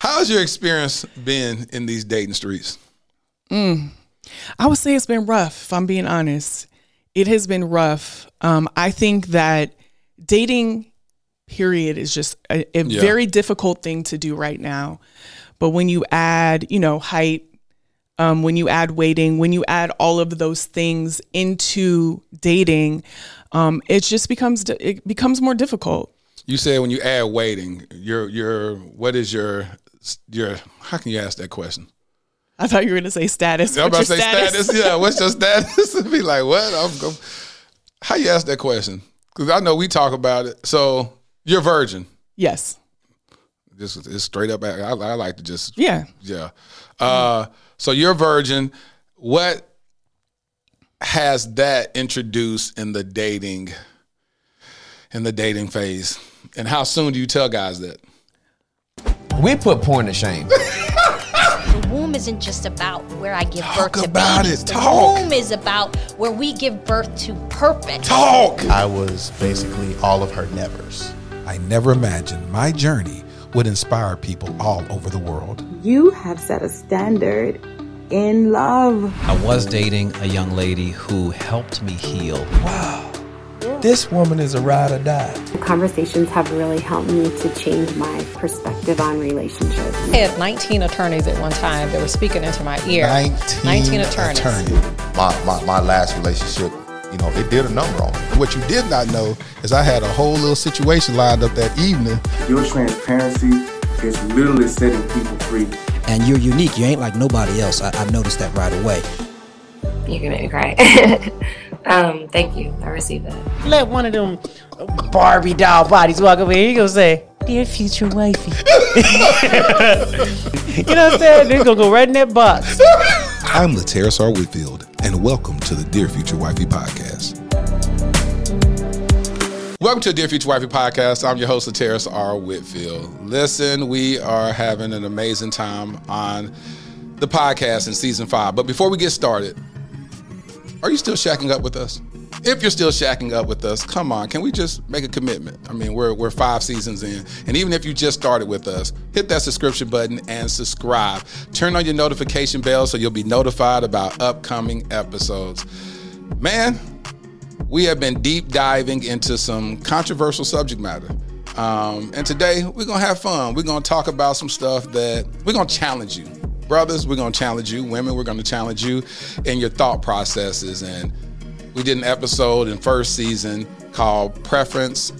How's your experience been in these dating streets? I would say it's been rough, if I'm being honest. It has been rough. Um, I think that dating, period, is just a, a Yeah. very difficult thing to do right now. But when you add, you know, height, um, when you add waiting, when you add all of those things into dating, um, it just becomes it becomes more difficult. You said when you add waiting, your your what is your your how can you ask that question? I thought you were going to say status. I'm about to say status? Yeah, what's your status? Be like, what? I'm, I'm- how you ask that question? Because I know we talk about it. So you're virgin. Yes. Just it's straight up. I, I like to just Yeah. yeah. Uh, so you're virgin. What has that introduced in the dating in the dating phase? And how soon do you tell guys that? We put porn to shame. The womb isn't just about where I give Talk birth to about babies. it. The Talk. womb is about where we give birth to purpose. Talk. I was basically all of her nevers. I never imagined my journey would inspire people all over the world. You have set a standard in love. I was dating a young lady who helped me heal. This woman is a ride or die. Conversations have really helped me to change my perspective on relationships. I had 19 attorneys at one time that were speaking into my ear. 19, attorneys. My, my, my last relationship, you know, it did a number on me. What you did not know is I had a whole little situation lined up that evening. Your transparency is literally setting people free. And you're unique. You ain't like nobody else. I, I noticed that right away. You can make me cry. um, thank you. I received that. Let one of them Barbie doll bodies walk over here. You gonna say, "Dear future wifey," you know what I'm saying? They're gonna go right in that box. I'm Lateris R. Whitfield, and welcome to the Dear Future Wifey podcast. Welcome to the Dear Future Wifey podcast. I'm your host, Lateris R. Whitfield. Listen, we are having an amazing time on the podcast in season five. But before we get started, are you still shacking up with us? If you're still shacking up with us, come on, can we just make a commitment? I mean, we're, we're five seasons in. And even if you just started with us, hit that subscription button and subscribe. Turn on your notification bell so you'll be notified about upcoming episodes. Man, we have been deep diving into some controversial subject matter. Um, and today we're gonna have fun. We're gonna talk about some stuff that we're gonna challenge you. Brothers, we're gonna challenge you. Women, we're gonna challenge you in your thought processes. And we did an episode in first season called Preference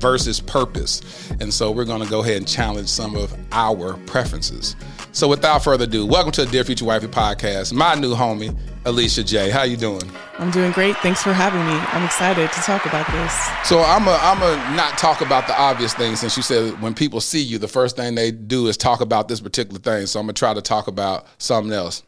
versus Purpose. And so we're gonna go ahead and challenge some of our preferences. So without further ado, welcome to the Dear Future Wifey podcast. My new homie, Alicia Jay How you doing? I'm doing great. Thanks for having me. I'm excited to talk about this. So I'm a I'm a not talk about the obvious thing since you said when people see you, the first thing they do is talk about this particular thing. So I'm gonna try to talk about something else.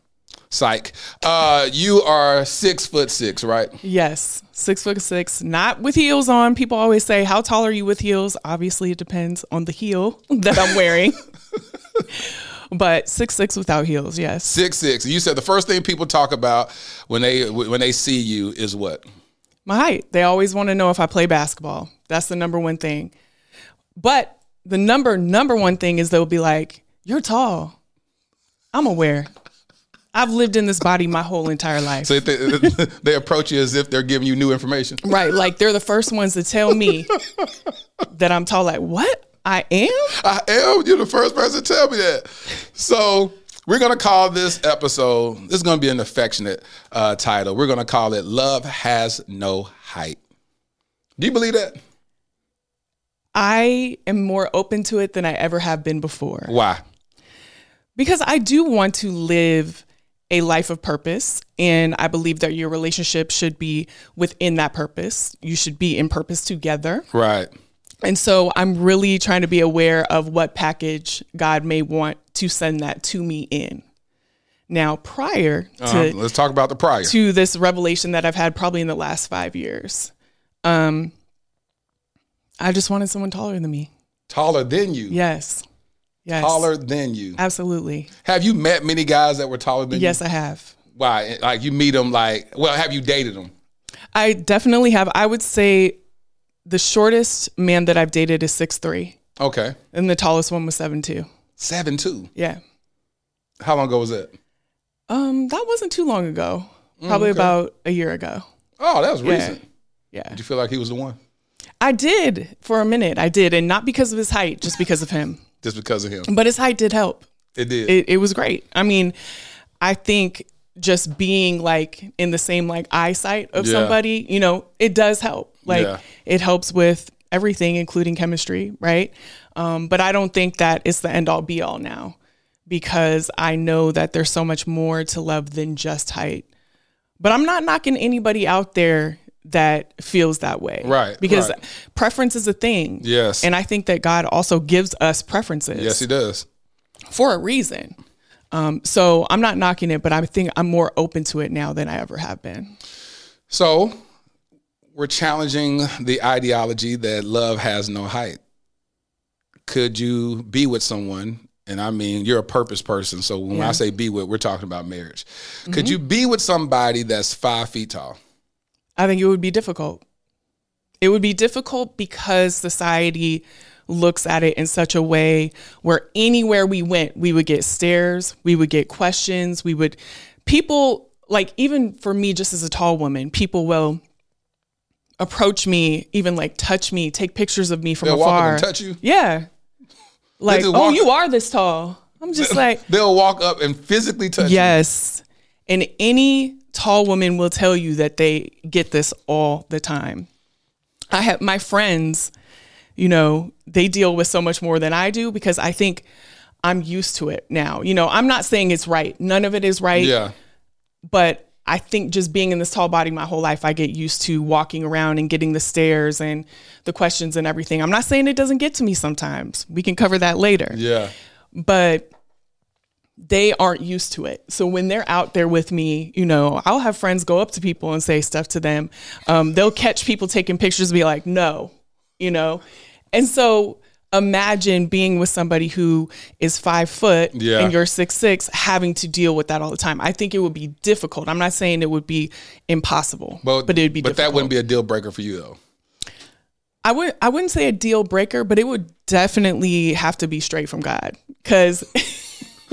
Psych. Uh, you are six foot six, right? Yes, six foot six, not with heels on. People always say, How tall are you with heels? Obviously, it depends on the heel that I'm wearing. but six six without heels, yes. Six six. You said the first thing people talk about when they when they see you is what? My height. They always want to know if I play basketball. That's the number one thing. But the number number one thing is they'll be like, You're tall. I'm aware. I've lived in this body my whole entire life. So they, they approach you as if they're giving you new information. Right. Like they're the first ones to tell me that I'm tall. Like, what? I am? I am. You're the first person to tell me that. So we're gonna call this episode. This is gonna be an affectionate uh, title. We're gonna call it "Love Has No Height." Do you believe that? I am more open to it than I ever have been before. Why? Because I do want to live a life of purpose. And I believe that your relationship should be within that purpose. You should be in purpose together. Right. And so I'm really trying to be aware of what package God may want to send that to me in. Now, prior to Uh-huh. Let's talk about the prior. to this revelation that I've had probably in the last five years, um, I just wanted someone taller than me. Taller than you. Yes. Yes. Taller than you. Absolutely. Have you met many guys that were taller than you? Yes, I have. Why? Like you meet them like, well, have you dated them? I definitely have. I would say the shortest man that I've dated is six three, Okay. and the tallest one was seven two. Seven two. Yeah. How long ago was that? Um, that wasn't too long ago. Probably okay. about a year ago. Oh, that was Yeah. recent. Yeah. Did you feel like he was the one? I did for a minute. I did, and not because of his height, just because of him. Just because of him? But his height did help. It did. It, it was great. I mean, I think just being like in the same like eyesight of Yeah. somebody, you know, it does help. Like Yeah. it helps with everything, including chemistry, right? Um, but I don't think that it's the end all be all now because I know that there's so much more to love than just height. But I'm not knocking anybody out there that feels that way. Right, Because right. preference is a thing. Yes. And I think that God also gives us preferences yes, he does. for a reason. Um, so I'm not knocking it, but I think I'm more open to it now than I ever have been. So we're challenging the ideology that love has no height. Could you be with someone? And I mean, you're a purpose person. So when I say be with, we're talking about marriage. Could Mhm. you be with somebody that's five feet tall? I think it would be difficult. It would be difficult because society looks at it in such a way where anywhere we went, we would get stares, we would get questions, we would people like even for me just as a tall woman, people will approach me, even like touch me, take pictures of me from They'll walk up afar. and touch you? Yeah. Like, oh, you are this tall. I'm just like They'll walk up and physically touch you. Yes. And any tall woman will tell you that they get this all the time. I have my friends, you know, they deal with so much more than I do because I think I'm used to it now. You know, I'm not saying it's right. None of it is right. Yeah. But I think just being in this tall body my whole life, I get used to walking around and getting the stares and the questions and everything. I'm not saying it doesn't get to me sometimes. We can cover that later Yeah. but they aren't used to it. So when they're out there with me, you know, I'll have friends go up to people and say stuff to them. Um, they'll catch people taking pictures and be like, no, you know? And so imagine being with somebody who is five foot Yeah. and you're six six, having to deal with that all the time. I think it would be difficult. I'm not saying it would be impossible, But, but it'd be But difficult. that wouldn't be a deal breaker for you though. I would I wouldn't say a deal breaker, but it would definitely have to be straight from God. Cause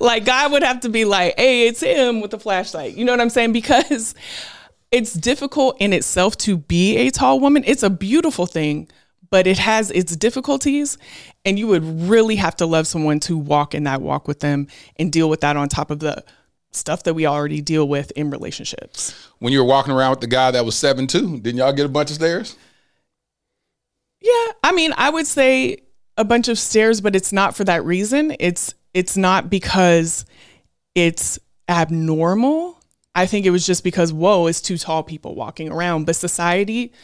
like God would have to be like, hey, it's him with the flashlight. You know what I'm saying? Because it's difficult in itself to be a tall woman. It's a beautiful thing, but it has its difficulties. And you would really have to love someone to walk in that walk with them and deal with that on top of the stuff that we already deal with in relationships. When you were walking around with the guy that was seven two, didn't y'all get a bunch of stares? Yeah, I mean, I would say a bunch of stares, but it's not for that reason. It's it's not because it's abnormal. I think it was just because whoa, it's two tall people walking around. But society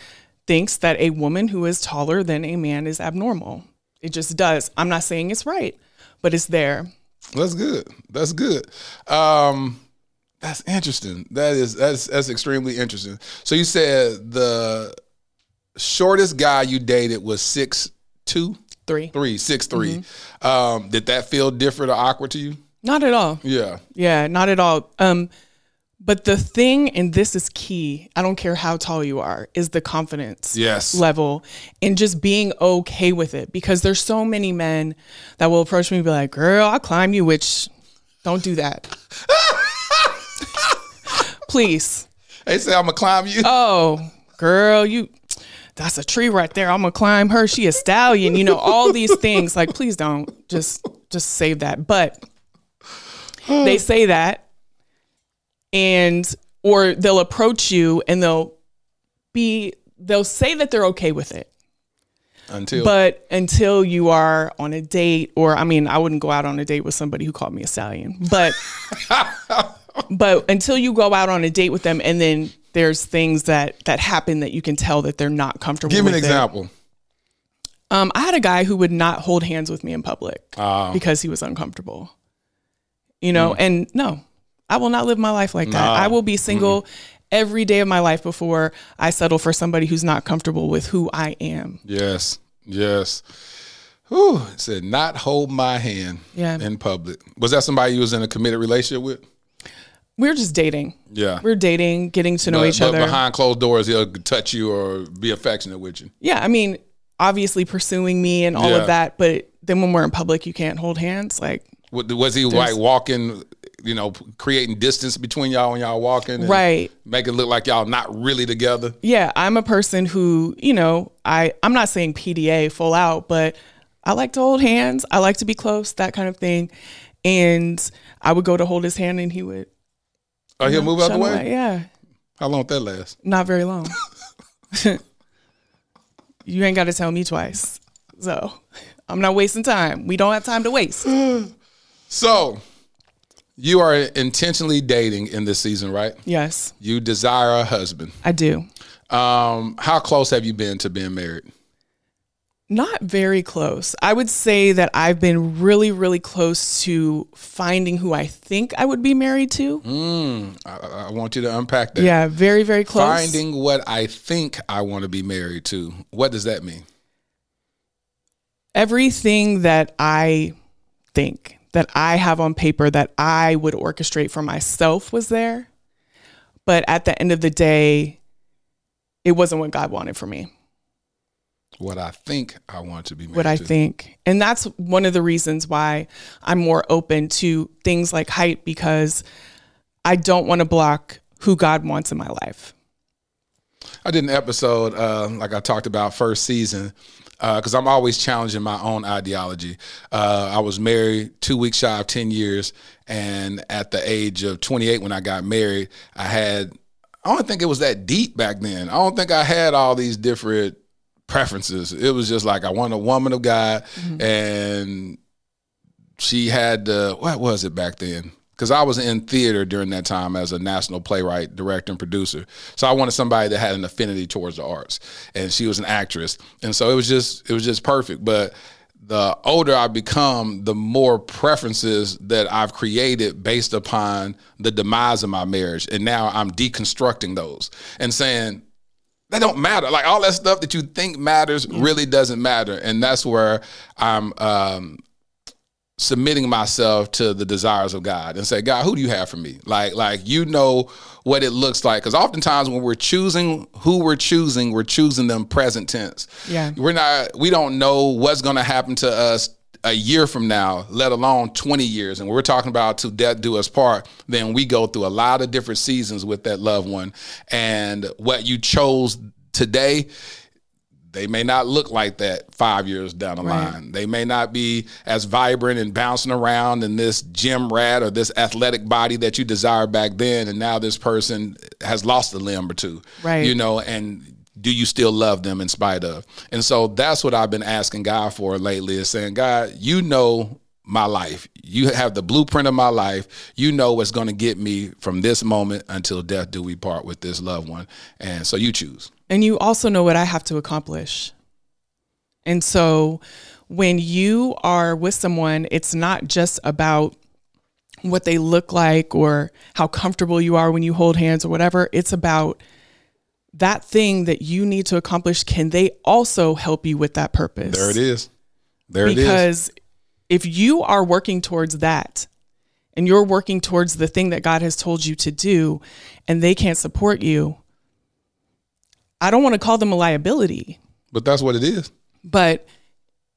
thinks that a woman who is taller than a man is abnormal. It just does. I'm not saying it's right, but it's there. That's good. That's good. Um, that's interesting. That is that's that's extremely interesting. So you said the shortest guy you dated was six two, Three. three, six three. Um, did that feel different or awkward to you? Not at all. Yeah. Yeah, not at all. Um, but the thing, and this is key, I don't care how tall you are, is the confidence Yes. level and just being okay with it. Because there's so many men that will approach me and be like, girl, I'll climb you, which don't do that. Please. They say I'm gonna climb you. Oh, girl, you that's a tree right there. I'm gonna climb her. She a stallion, you know, all these things. Like, please don't just just save that. But they say that and or they'll approach you and they'll be they'll say that they're okay with it. Until But until you are on a date, or I mean, I wouldn't go out on a date with somebody who called me a stallion, but but until you go out on a date with them and then there's things that that happen that you can tell that they're not comfortable. Give me an example. Um, I had a guy who would not hold hands with me in public Ah. because he was uncomfortable. You know, and no, I will not live my life like that. I will be single every day of my life before I settle for somebody who's not comfortable with who I am. Yes, yes. Whew, it said not hold my hand Yeah. in public. Was that somebody you was in a committed relationship with? We're just dating. Yeah. We're dating, getting to know but, each but other. behind closed doors, he'll touch you or be affectionate with you. yeah, I mean, obviously pursuing me and all Yeah. of that, but then when we're in public, you can't hold hands. Like, Was he like walking, you know, creating distance between y'all when y'all walking? and Right. Make it look like y'all not really together. yeah, I'm a person who, you know, I I'm not saying PDA full out, but I like to hold hands. I like to be close, that kind of thing. And I would go to hold his hand, and he would. Oh, he'll know, move out the way? away. Yeah, How long that last? not very long. you ain't got to tell me twice. So I'm not wasting time. We don't have time to waste. So, you are intentionally dating in this season, right? Yes, You desire a husband. I do. Um, how close have you been to being married? Not very close. I would say that I've been really, really close to finding who I think I would be married to. Mm, I, I want you to unpack that. Yeah, very, very close. Finding what I think I want to be married to. What does that mean? Everything that I think that I have on paper that I would orchestrate for myself was there. But at the end of the day, it wasn't what God wanted for me. What I think I want to be married what I to. think. And that's one of the reasons why I'm more open to things like height because I don't want to block who God wants in my life. I did an episode, uh, like I talked about first season, because I'm always challenging my own ideology. Uh, I was married two weeks shy of 10 years. And at the age of 28, when I got married, I had, I don't think it was that deep back then. I don't think I had all these different preferences. It was just like I wanted a woman of God, and she had the what was it back then? Because I was in theater during that time as a national playwright, director, and producer. So I wanted somebody that had an affinity towards the arts, and she was an actress, and so it was just it was just perfect. But the older I become, the more preferences that I've created based upon the demise of my marriage, and now I'm deconstructing those and saying that don't matter. Like all that stuff that you think matters really doesn't matter, and that's where I'm um, submitting myself to the desires of God and say, God, who do you have for me? Like, like you know what it looks like, because oftentimes when we're choosing who we're choosing, we're choosing them present tense. Yeah. we're not. We don't know what's going to happen to us a year from now, let alone 20 years. And we're talking about to death do us part, then we go through a lot of different seasons with that loved one. And what you chose today, they may not look like that five years down the Right. line. They may not be as vibrant and bouncing around in this gym rat or this athletic body that you desired back then. And now this person has lost a limb or two. Right. You know, and do you still love them in spite of? And so that's what I've been asking God for lately is saying, God, you know my life. You have the blueprint of my life. You know what's going to get me from this moment until death do we part with this loved one. And so you choose. And you also know what I have to accomplish. And so when you are with someone, it's not just about what they look like or how comfortable you are when you hold hands or whatever. It's about that thing that you need to accomplish. Can they also help you with that purpose? There it is. There it is. because if you are working towards that and you're working towards the thing that God has told you to do and they can't support you, I don't want to call them a liability, But that's what it is. but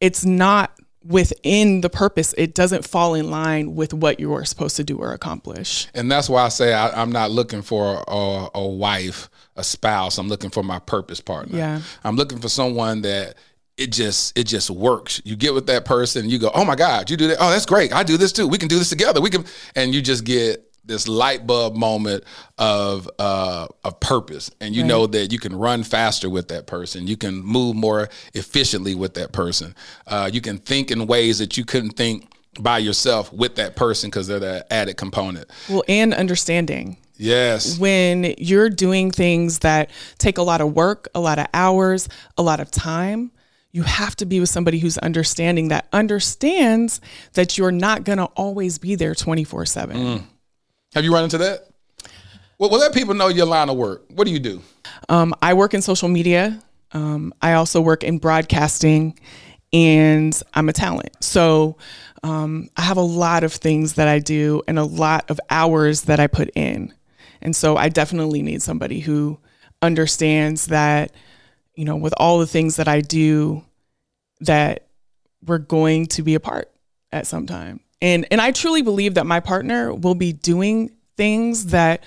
it's not within the purpose. It doesn't fall in line with what you are supposed to do or accomplish. And that's why I say I, I'm not looking for a, a wife, a spouse. I'm looking for my purpose partner. Yeah. I'm looking for someone that it just it just works. You get with that person, you go, oh my God, you do that. Oh, that's great. I do this too. We can do this together. We can, and you just get this light bulb moment of uh, of purpose, and you Right. know that you can run faster with that person. You can move more efficiently with that person. Uh, you can think in ways that you couldn't think by yourself with that person because they're the added component. Well, and understanding. Yes. When you're doing things that take a lot of work, a lot of hours, a lot of time, you have to be with somebody who's understanding that understands that you're not going to always be there 24 7. Mm. Have you run into that? Well, well, let people know your line of work. What do you do? Um, I work in social media. Um, I also work in broadcasting, and I'm a talent. So um, I have a lot of things that I do and a lot of hours that I put in. And so I definitely need somebody who understands that, you know, with all the things that I do, that we're going to be apart at some time. And and I truly believe that my partner will be doing things that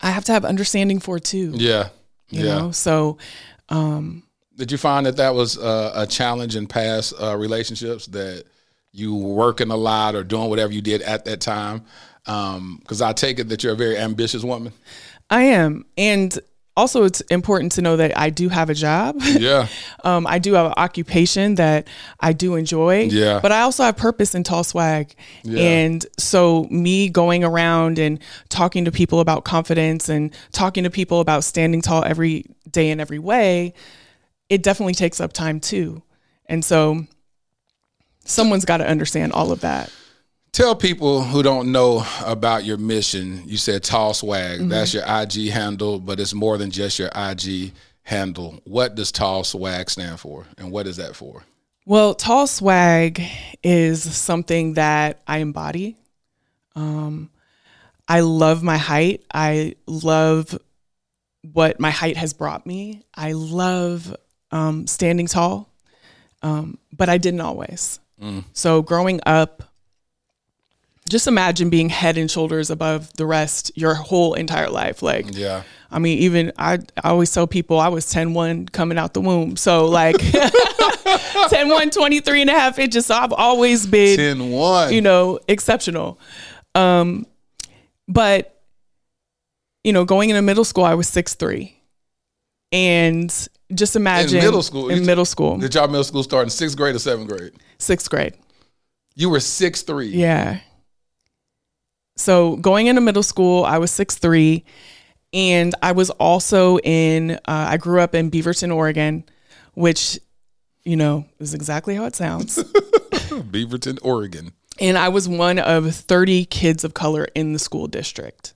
I have to have understanding for too. Yeah. You yeah. know? So um did you find that that was uh, a challenge in past uh, relationships that you were working a lot or doing whatever you did at that time? Because um, I take it that you're a very ambitious woman. I am, and also it's important to know that I do have a job. Yeah. um, I do have an occupation that I do enjoy. Yeah. But I also have purpose in tall swag. Yeah. And so me going around and talking to people about confidence and talking to people about standing tall every day in every way, it definitely takes up time too. And so someone's got to understand all of that. Tell people who don't know about your mission. You said Tall Swag. Mm-hmm. That's your IG handle, but it's more than just your IG handle. What does Tall Swag stand for, and what is that for? Well, Tall Swag is something that I embody. Um, I love my height. I love what my height has brought me. I love um, standing tall, um, but I didn't always. Mm. So growing up, just imagine being head and shoulders above the rest your whole entire life. Like, Yeah. I mean, even I, I always tell people I was 10 1 coming out the womb. So, like, 10 1, 23 and a half inches. So, I've always been, 10 1. you know, exceptional. Um, but, you know, going into middle school, I was six three, And just imagine in middle school. In middle school, Did y'all middle school start in sixth grade or seventh grade? sixth grade. You were six three. Yeah. So going into middle school, I was six three, and I was also in. Uh, I grew up in Beaverton, Oregon, which, you know, is exactly how it sounds. Beaverton, Oregon. and I was one of thirty kids of color in the school district.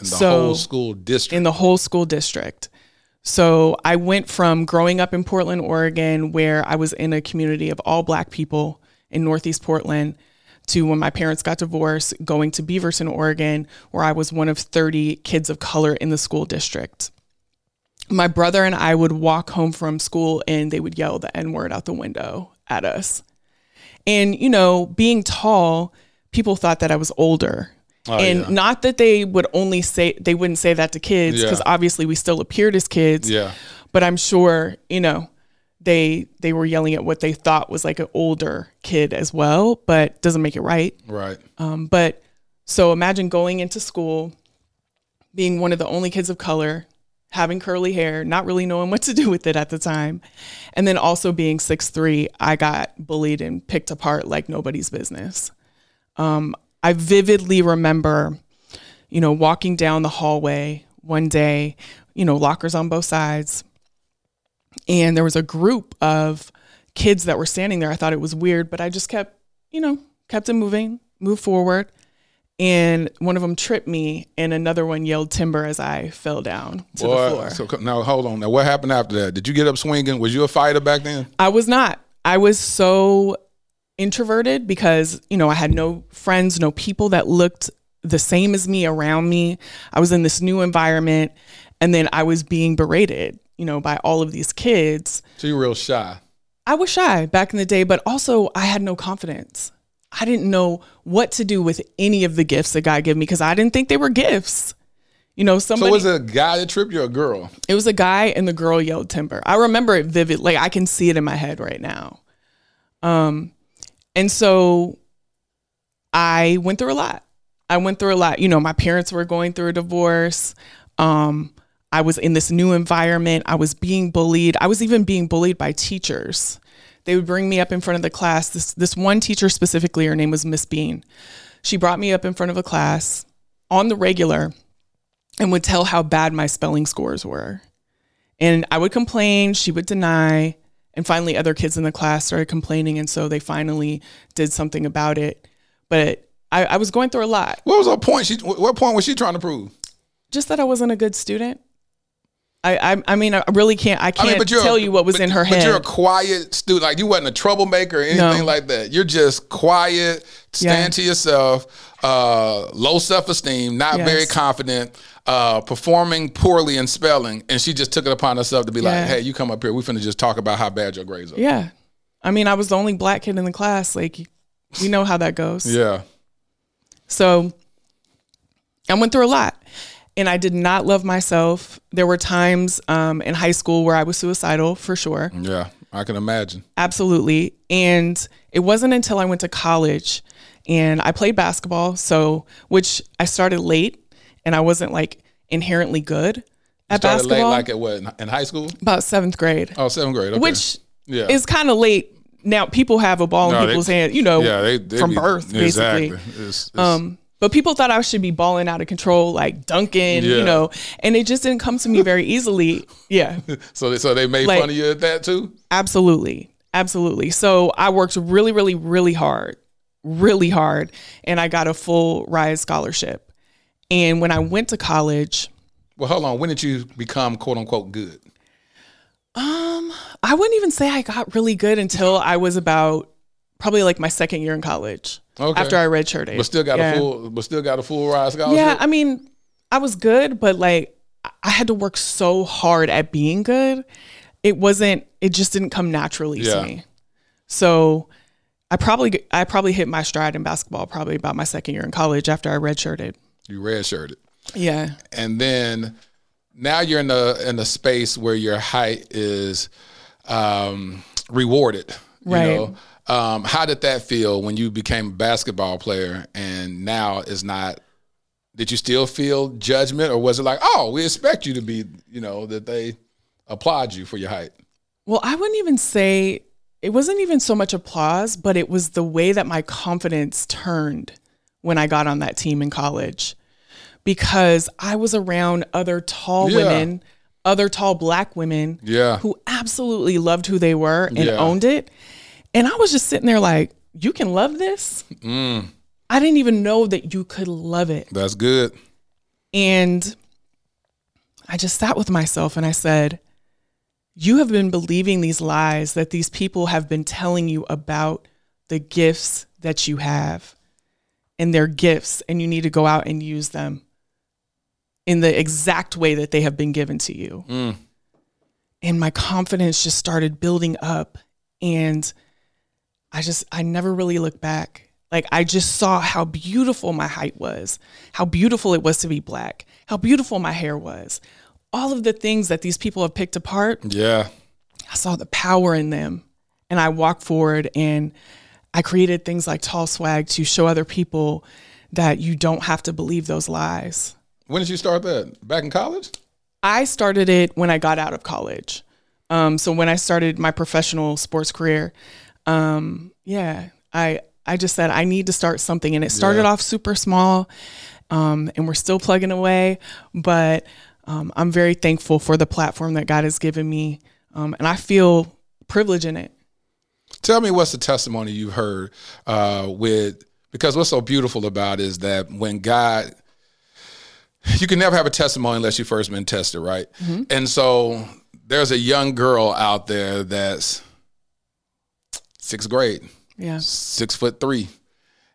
In the whole school district. In the whole school district. So I went from growing up in Portland, Oregon, where I was in a community of all black people in Northeast Portland, to when my parents got divorced, going to Beaverton, Oregon, where I was one of 30 kids of color in the school district. My brother and I would walk home from school and they would yell the N word out the window at us. And, you know, being tall, people thought that I was older. Oh, and yeah. not that they would only say, they wouldn't say that to kids because Yeah. obviously we still appeared as kids. Yeah. But I'm sure, you know, they they were yelling at what they thought was like an older kid as well, but doesn't make it right. Right. Um, but so imagine going into school, being one of the only kids of color, having curly hair, not really knowing what to do with it at the time, and then also being six three. I got bullied and picked apart like nobody's business. Um, I vividly remember, you know, walking down the hallway one day, you know, lockers on both sides, and there was a group of kids that were standing there. I thought it was weird, but I just kept, you know, kept it moving, moved forward. And one of them tripped me, and another one yelled timber as I fell down to the floor. So now hold on. Now what happened after that? Did you get up swinging? Was you a fighter back then? I was not. I was so introverted because, you know, I had no friends, no people that looked the same as me around me. I was in this new environment and then I was being berated, you know, by all of these kids. So you were real shy. I was shy back in the day, but also I had no confidence. I didn't know what to do with any of the gifts that God gave me because I didn't think they were gifts. You know, somebody so was it a guy that tripped you or a girl? it was a guy and the girl yelled timber. I remember it vividly. Like I can see it in my head right now. Um, and so I went through a lot. I went through a lot. You know, my parents were going through a divorce. Um, I was in this new environment. I was being bullied. I was even being bullied by teachers. They would bring me up in front of the class. This this one teacher specifically, her name was Miss Bean. She brought me up in front of a class on the regular and would tell how bad my spelling scores were. And I would complain, she would deny, and finally other kids in the class started complaining and so they finally did something about it. But I, I was going through a lot. What was her point? She what point was she trying to prove? Just that I wasn't a good student. I, I, I mean, I really can't. I can't I mean, tell a- you what was but- in her but head. But you're a quiet student. Like you wasn't a troublemaker or anything No. like that. You're just quiet, stand Yeah. to yourself, uh, low self esteem, not very confident, uh, performing poorly in spelling, and she just took it upon herself to be Yeah. like, "Hey, you come up here. We finna just talk about how bad your grades are." yeah, I mean, I was the only black kid in the class. Like, you know how that goes. Yeah. So I went through a lot and I did not love myself. There were times um, in high school where I was suicidal for sure. Yeah. I can imagine. Absolutely. And it wasn't until I went to college and I played basketball. So, which I started late and I wasn't like inherently good at Started late, basketball. like at what in- in high school? about seventh grade, Oh, seventh grade. Okay. which yeah. is kind of late. Now people have a ball in No, they- people's hand, you know, yeah, they- they from be- birth, basically. exactly. It's- it's- um, but people thought I should be balling out of control, like dunking, Yeah. you know, and it just didn't come to me very easily. Yeah, so they, so they made Like- fun of you at that too. absolutely, absolutely. So I worked really, really, really hard, really hard, and I got a full Rise scholarship. And when I went to college, Well, hold on. When did you become quote unquote good? um, I wouldn't even say I got really good until I was about probably like my second year in college. Okay. After I redshirted, But still got Yeah. a full. But still got a full ride scholarship. Yeah, I mean, I was good, but like I- had to work so hard at being good. It wasn't. It just didn't come naturally Yeah. to me. So I probably I probably hit my stride in basketball probably about my second year in college after I redshirted. you redshirted, Yeah. and then now you're in the in the space where your height is um, rewarded. You Right. know? Um, how did that feel when you became a basketball player and now is not? Did you still feel judgment, or was it like, oh, we expect you to be, you know, that they applaud you for your height? Well, I wouldn't even say it wasn't even so much applause, but it was the way that my confidence turned when I got on that team in college because I was around other tall Yeah. women, other tall black women Yeah. who absolutely loved who they were and Yeah. owned it. And I was just sitting there like, you can love this? Mm, I didn't even know that you could love it. that's good. And I just sat with myself and I said, You have been believing these lies that these people have been telling you about the gifts that you have. And they're gifts, and you need to go out and use them in the exact way that they have been given to you. Mm. And my confidence just started building up. And I just, I never really looked back. Like, I just saw how beautiful my height was, how beautiful it was to be black, how beautiful my hair was. All of the things that these people have picked apart, Yeah. I saw the power in them. And I walked forward and I created things like Tall Swag to show other people that you don't have to believe those lies. When did you start that? Back in college? I started it when I got out of college. Um, so when I started my professional sports career, um, yeah, I I just said I need to start something, and it started Yeah. off super small, um, and we're still plugging away. But um, I'm very thankful for the platform that God has given me, um, and I feel privileged in it. Tell me what's the testimony you've heard uh, with because what's so beautiful about it is that when God, you can never have a testimony unless you first been tested, right? Mhm. And so there's a young girl out there that's sixth grade, Yeah. six foot three,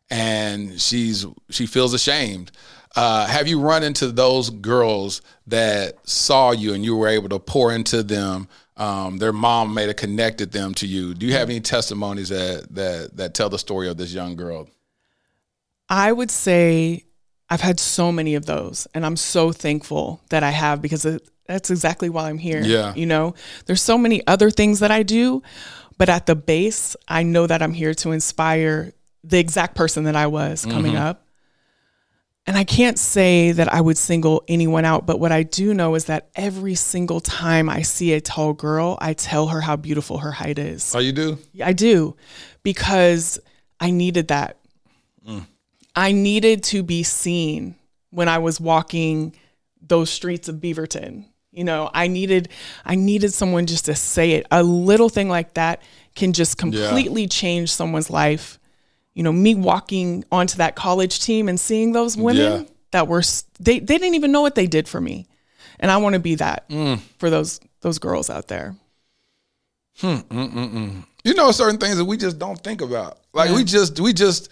and she's she feels ashamed. Uh, have you run into those girls that saw you and you were able to pour into them? Um, their mom may have connected them to you. Do you have any testimonies that that that tell the story of this young girl? I would say I've had so many of those, and I'm so thankful that I have because it, that's exactly why I'm here. Yeah. You know, there's so many other things that I do, but at the base, I know that I'm here to inspire the exact person that I was coming Mhm. up. And I can't say that I would single anyone out, but what I do know is that every single time I see a tall girl, I tell her how beautiful her height is. Oh, you do? I do because I needed that. Mm. I needed to be seen when I was walking those streets of Beaverton. You know, I needed I needed someone just to say it. A little thing like that can just completely change someone's life. You know, me walking onto that college team and seeing those women Yeah. that were they they didn't even know what they did for me. And I want to be that Mm. for those those girls out there. Hmm, mm, mm, mm. You know, certain things that we just don't think about. Like we just, we just,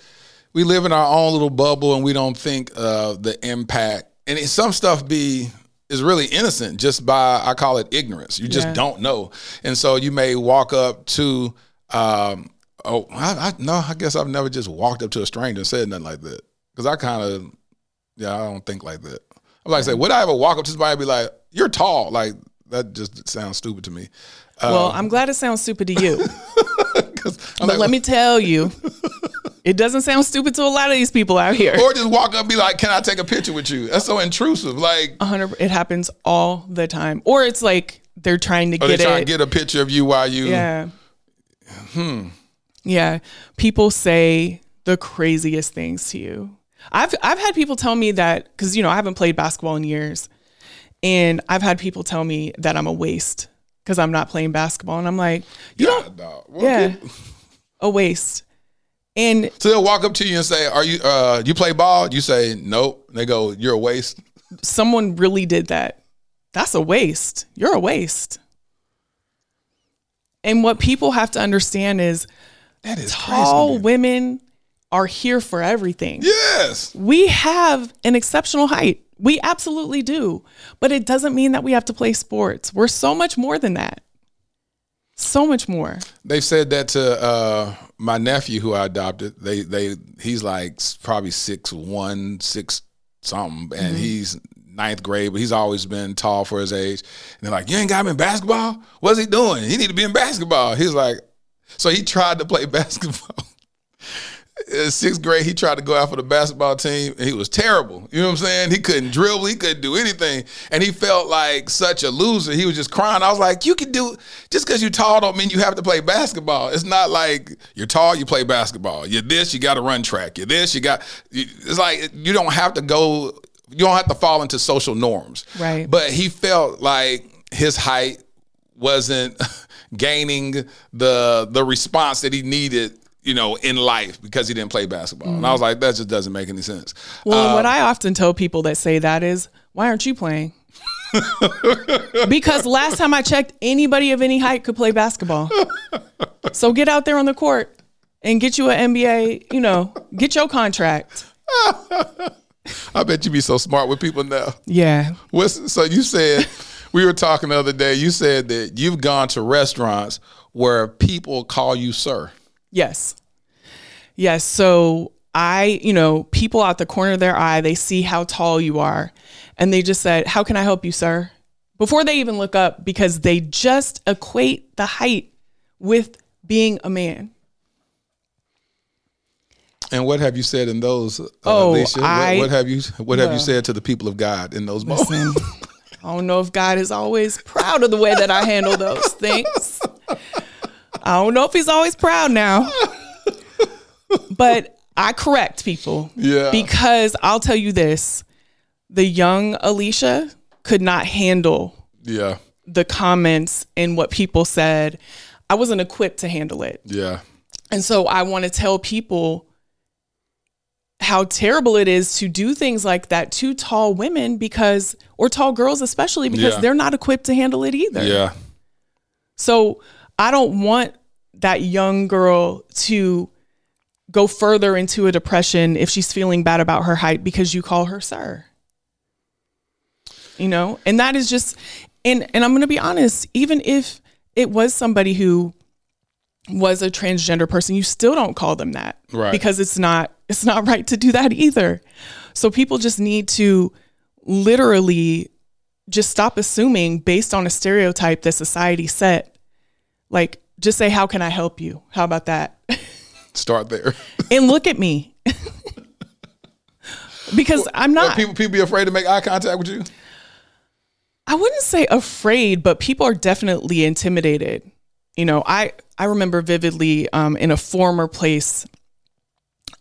we live in our own little bubble, and we don't think of the impact. And it, some stuff be is really innocent just by I call it ignorance. You just Yeah. don't know, and so you may walk up to. Um, oh, I, I no, I guess I've never just walked up to a stranger and said nothing like that because I kind of, yeah, I don't think like that. I'm like, say, would I ever walk up to somebody and be like, "You're tall"? Like that just sounds stupid to me. well, Um, I'm glad it sounds stupid to you. I'm but like, let me tell you, it doesn't sound stupid to a lot of these people out here. or just walk up and be like, "Can I take a picture with you?" That's so intrusive. Like, hundred. It happens all the time. Or it's like they're trying to they get it. to get a picture of you while you. yeah, Hmm. yeah. People say the craziest things to you. I've I've had people tell me that because you know I haven't played basketball in years, and I've had people tell me that I'm a waste because I'm not playing basketball, and I'm like, you don't. Well, Yeah, a waste. And So they'll walk up to you and say, "Are you? uh You play ball?" You say, "Nope." They go, "You're a waste." someone really did that. That's a waste. You're a waste. And what people have to understand is that is tall women are here for everything. Yes. We have an exceptional height. We absolutely do. But it doesn't mean that we have to play sports. We're so much more than that. So much more. They've said that to uh, my nephew who I adopted. They they he's like probably six one, six something, and Mhm. he's ninth grade, but he's always been tall for his age. And they're like, "You ain't got him in basketball? What's he doing? He need to be in basketball." He's like, so he tried to play basketball. In sixth grade, he tried to go out for the basketball team, and he was terrible. You know what I'm saying? He couldn't dribble, he couldn't do anything, and he felt like such a loser. He was just crying. I was like, "You can do just because you're tall don't mean you have to play basketball. It's not like you're tall, you play basketball. You're this, you got to run track. You're this, you got. It's like you don't have to go. You don't have to fall into social norms. Right. But he felt like his height wasn't gaining the the response that he needed, you know, in life because he didn't play basketball. And I was like, that just doesn't make any sense. Well, Uh, what I often tell people that say that is, why aren't you playing? because last time I checked, anybody of any height could play basketball. So get out there on the court and get you an NBA, you know, get your contract. I bet you'd be so smart with people now. Yeah. What's, so you said we were talking the other day. You said that you've gone to restaurants where people call you sir. Yes. Yes. So I, you know, people out the corner of their eye, they see how tall you are and they just said, How can I help you, sir? Before they even look up because they just equate the height with being a man. And what have you said in those? Uh, Oh, Alicia? What- I- what, have you What have you said to the people of God in those Listen, moments? I don't know if God is always proud of the way that I handle those things. I don't know if he's always proud now. But I correct people. Yeah. Because I'll tell you this the young Alicia could not handle Yeah, the comments and what people said. I wasn't equipped to handle it. yeah, And so I want to tell people how terrible it is to do things like that to tall women because, or tall girls especially, because Yeah. they're not equipped to handle it either. yeah. So I don't want that young girl to go further into a depression if she's feeling bad about her height because you call her sir. You know, and that is just and and I'm going to be honest, even if it was somebody who was a transgender person, you still don't call them that. Right. Because it's not it's not right to do that either. So people just need to literally just stop assuming based on a stereotype that society set. Like just say how can I help you? How about that? Start there. and look at me. because I'm not people people be afraid to make eye contact with you. I wouldn't say afraid, but people are definitely intimidated. You know, I I remember vividly um, in a former place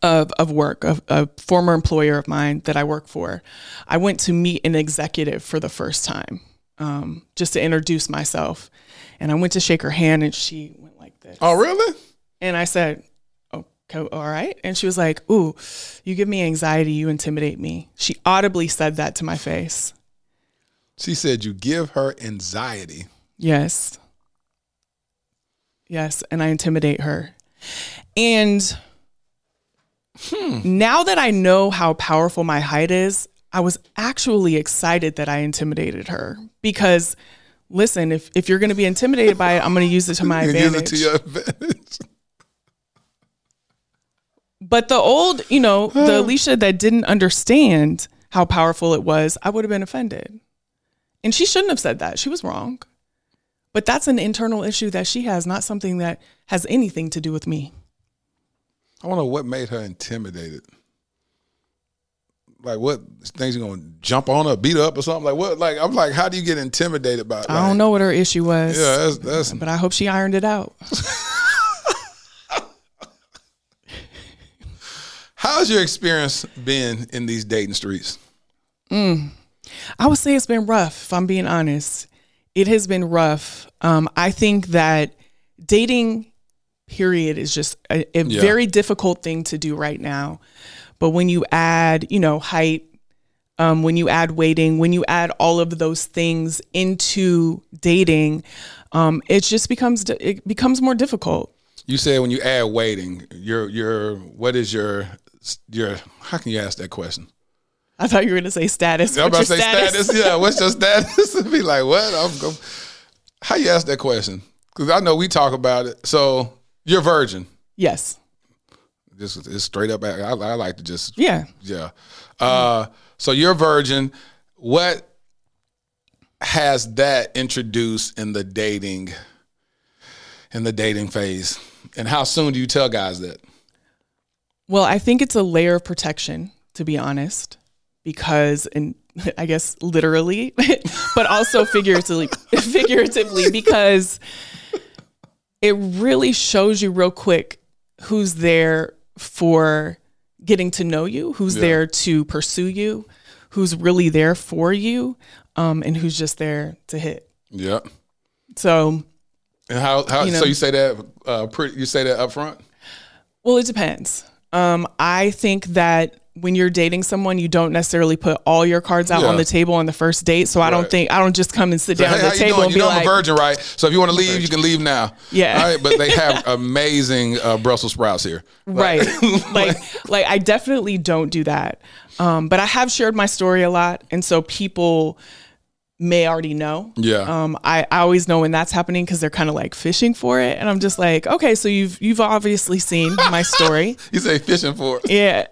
of, of work, of a former employer of mine that I work for. I went to meet an executive for the first time, um, just to introduce myself. And I went to shake her hand and she went like this. Oh, really? And I said, Okay, all right. And she was like, Ooh, you give me anxiety, you intimidate me. She audibly said that to my face. She said you give her anxiety. Yes. Yes. And I intimidate her. And hmm. now that I know how powerful my height is, I was actually excited that I intimidated her because listen, if, if you're going to be intimidated by it, I'm going to use it to my advantage. Use it to your advantage. But the old, you know, the Alicia that didn't understand how powerful it was, I would have been offended. And she shouldn't have said that. She was wrong. But that's an internal issue that she has, not something that has anything to do with me. I wonder what made her intimidated. Like what things you gonna jump on her, beat up or something? Like what? Like I'm like, how do you get intimidated by? Like, I don't know what her issue was. Yeah, that's, that's but I hope she ironed it out. How's your experience been in these dating streets? Mm. I would say it's been rough, if I'm being honest. It has been rough. Um, I think that dating, period, is just a, a yeah. very difficult thing to do right now. But when you add, you know, height, um, when you add waiting, when you add all of those things into dating, um, it just becomes it becomes more difficult. You said when you add waiting, your your what is your your how can you ask that question? I thought you were going to say status. I'm about to say status? status. Yeah, what's your status? Be like, what? I'm, I'm, how you ask that question? Because I know we talk about it. So you're virgin. Yes. Just, just straight up. I, I, like to just yeah yeah. Uh, so you're virgin. What has that introduced in the dating in the dating phase? And how soon do you tell guys that? Well, I think it's a layer of protection, to be honest, because, and I guess literally, but also figuratively, figuratively, because it really shows you real quick who's there for getting to know you, who's yeah. there to pursue you, who's really there for you, um, and who's just there to hit. Yeah. So. And how? how you know, so you say that? Uh, pretty, you say that up front? Well, it depends. Um, I think that when you're dating someone, you don't necessarily put all your cards out yeah. on the table on the first date. So right. I don't think I don't just come and sit so, down hey, at the table and you be know like, "I'm a virgin, right?" So if you want to leave, you can leave now. Yeah, right. But they have amazing uh, Brussels sprouts here, right? like, like I definitely don't do that. Um, but I have shared my story a lot, and so people may already know. Yeah. Um, I, I always know when that's happening because they're kind of like fishing for it, and I'm just like, okay, so you've you've obviously seen my story. you say fishing for it. Yeah.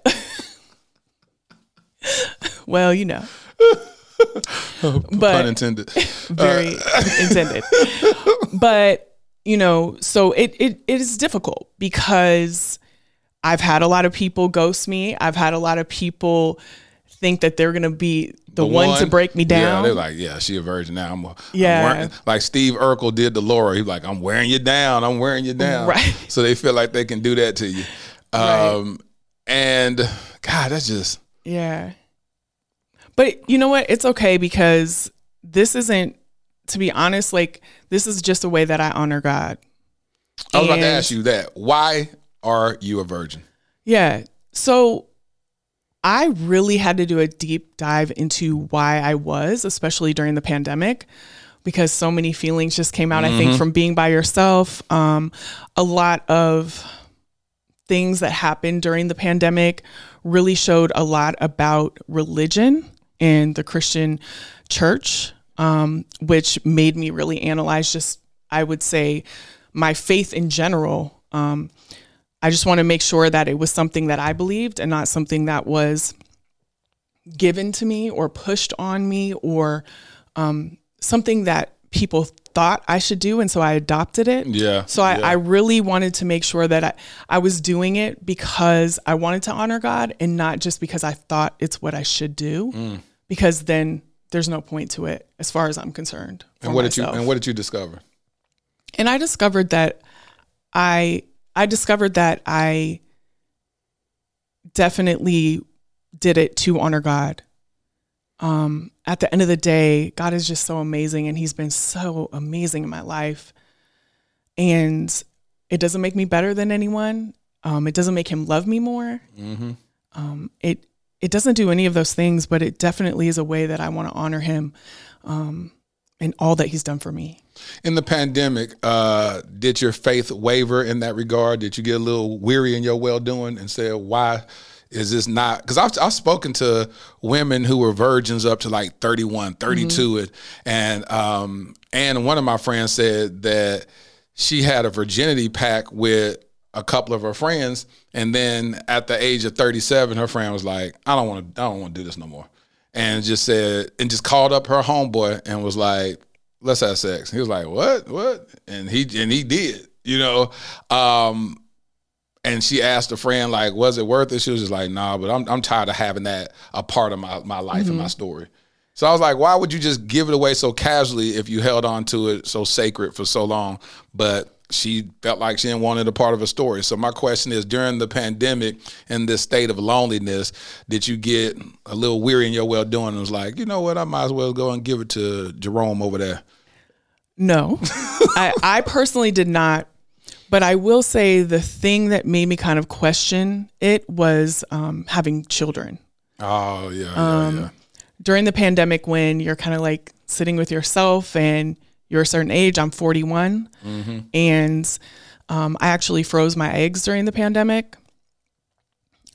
well, you know. but pun intended. very uh. intended. But you know, so it, it it is difficult because I've had a lot of people ghost me. I've had a lot of people think that they're gonna be the, the one, one, to break me down. Yeah, they're like, yeah, she a virgin now. I'm, a, yeah, I'm wearing, like Steve Urkel did to Laura. He's like, I'm wearing you down. I'm wearing you down. Right. So they feel like they can do that to you. Um, right. and God, that's just yeah. But you know what? It's okay because this isn't, to be honest, like this is just a way that I honor God. I was and, about to ask you that. Why are you a virgin? Yeah. So I really had to do a deep dive into why I was, especially during the pandemic, because so many feelings just came out, mm-hmm. I think, mm-hmm. from being by yourself. Um, a lot of things that happened during the pandemic really showed a lot about religion and the Christian church, um, which made me really analyze just, I would say, my faith in general. Um, I just want to make sure that it was something that I believed and not something that was given to me or pushed on me or um, something that people thought I should do. And so I adopted it. Yeah. So I, yeah. I really wanted to make sure that I, I was doing it because I wanted to honor God and not just because I thought it's what I should do. Mm. Because then there's no point to it as far as I'm concerned. And what myself. did you and what did you discover? And I discovered that I I discovered that I definitely did it to honor God. Um, at the end of the day, God is just so amazing and He's been so amazing in my life. And it doesn't make me better than anyone. Um, it doesn't make Him love me more. Mm-hmm. Um, it it doesn't do any of those things, but it definitely is a way that I want to honor Him um, and all that He's done for me. In the pandemic, uh, did your faith waver in that regard? Did you get a little weary in your well doing and say, why is this not? Because I've, I've spoken to women who were virgins up to like 31, 32, Mm-hmm. and um, and one of my friends said that she had a virginity pact with a couple of her friends, and then at the age of 37, her friend was like, I don't want to, I don't want to do this no more, and just said, and just called up her homeboy and was like, let's have sex. He was like, what, what? And he and he did, you know. Um, and she asked a friend like, was it worth it? She was just like, nah, but I'm I'm tired of having that a part of my my life and my mm-hmm. story. So I was like, why would you just give it away so casually if you held on to it so sacred for so long? But she felt like she didn't want it a part of her story. So my question is, during the pandemic and this state of loneliness, did you get a little weary in your well doing and was like, you know what, I might as well go and give it to Jerome over there? No, I, I personally did not. But I will say the thing that made me kind of question it was um, having children. Oh yeah, yeah, Um, yeah. During the pandemic, when you're kind of like sitting with yourself and you're a certain age, I'm 41, Mm-hmm. and um, I actually froze my eggs during the pandemic.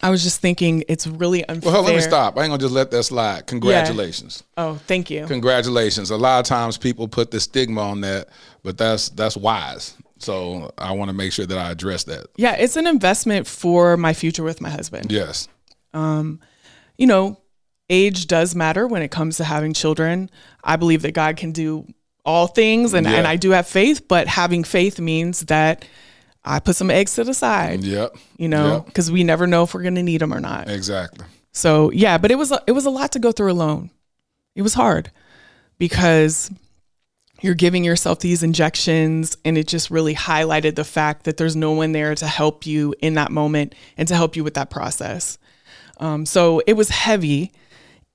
I was just thinking it's really unfair. Well, let me stop. I ain't gonna just let that slide. Congratulations. Oh, thank you. Congratulations. A lot of times people put the stigma on that, but that's that's wise. So I want to make sure that I address that. Yeah, it's an investment for my future with my husband. Yes. Um, you know, age does matter when it comes to having children. I believe that God can do all things and, Yeah. and I do have faith, but having faith means that I put some eggs to the side. Yep. You know, Yep. because we never know if we're going to need them or not. Exactly. So yeah, but it was a, it was a lot to go through alone. It was hard because you're giving yourself these injections, and it just really highlighted the fact that there's no one there to help you in that moment and to help you with that process. Um, so it was heavy,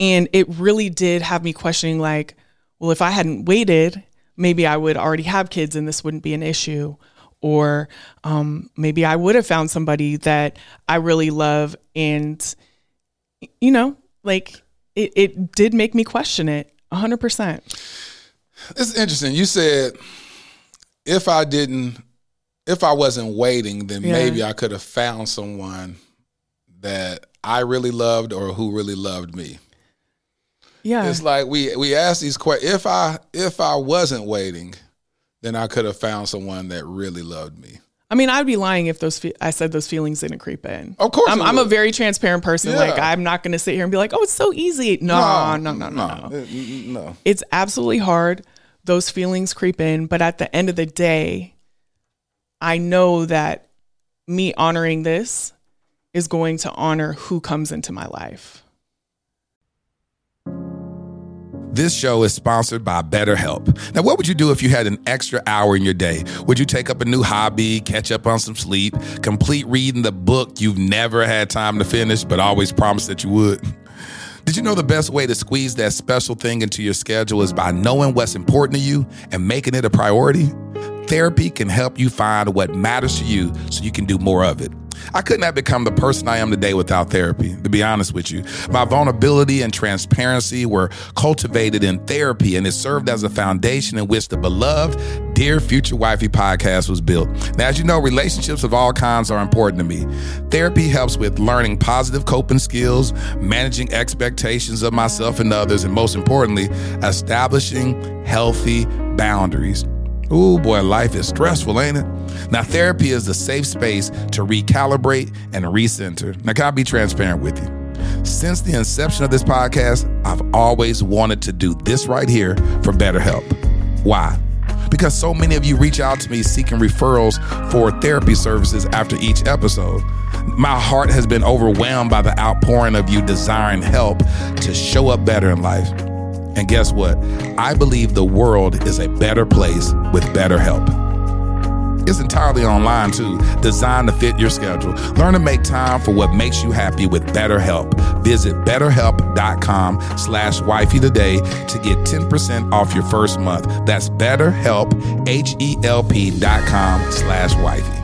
and it really did have me questioning, like, well, if I hadn't waited, maybe I would already have kids, and this wouldn't be an issue. Or um, maybe I would have found somebody that I really love and you know, like it, it did make me question it 100%. It's interesting. You said if I didn't, if I wasn't waiting, then Yeah. maybe I could have found someone that I really loved or who really loved me. Yeah. It's like we we ask these questions. If I if I wasn't waiting, then I could have found someone that really loved me. I mean, I'd be lying if those fe- I said those feelings didn't creep in. Of course I'm, I'm a very transparent person. Like, I'm not going to sit here and be like, "Oh, it's so easy." No, no, no, no, no. no. no. It's absolutely hard. Those feelings creep in, but at the end of the day, I know that me honoring this is going to honor who comes into my life. This show is sponsored by BetterHelp. Now, what would you do if you had an extra hour in your day? Would you take up a new hobby, catch up on some sleep, complete reading the book you've never had time to finish, but always promised that you would? Did you know the best way to squeeze that special thing into your schedule is by knowing what's important to you and making it a priority? Therapy can help you find what matters to you so you can do more of it. I couldn't have become the person I am today without therapy, to be honest with you. My vulnerability and transparency were cultivated in therapy, and it served as a foundation in which the beloved Dear Future Wifey podcast was built. Now, as you know, relationships of all kinds are important to me. Therapy helps with learning positive coping skills, managing expectations of myself and others, and most importantly, establishing healthy boundaries. Ooh, boy, life is stressful, ain't it? Now, therapy is the safe space to recalibrate and recenter. Now, can I be transparent with you? Since the inception of this podcast, I've always wanted to do this right here for BetterHelp. Why? Because so many of you reach out to me seeking referrals for therapy services after each episode. My heart has been overwhelmed by the outpouring of you desiring help to show up better in life. And guess what? I believe the world is a better place with better help. It's entirely online too, designed to fit your schedule. Learn to make time for what makes you happy with BetterHelp. Visit betterhelp.com slash wifey today to get 10% off your first month. That's betterhelp, H-E-L-P dot com slash wifey.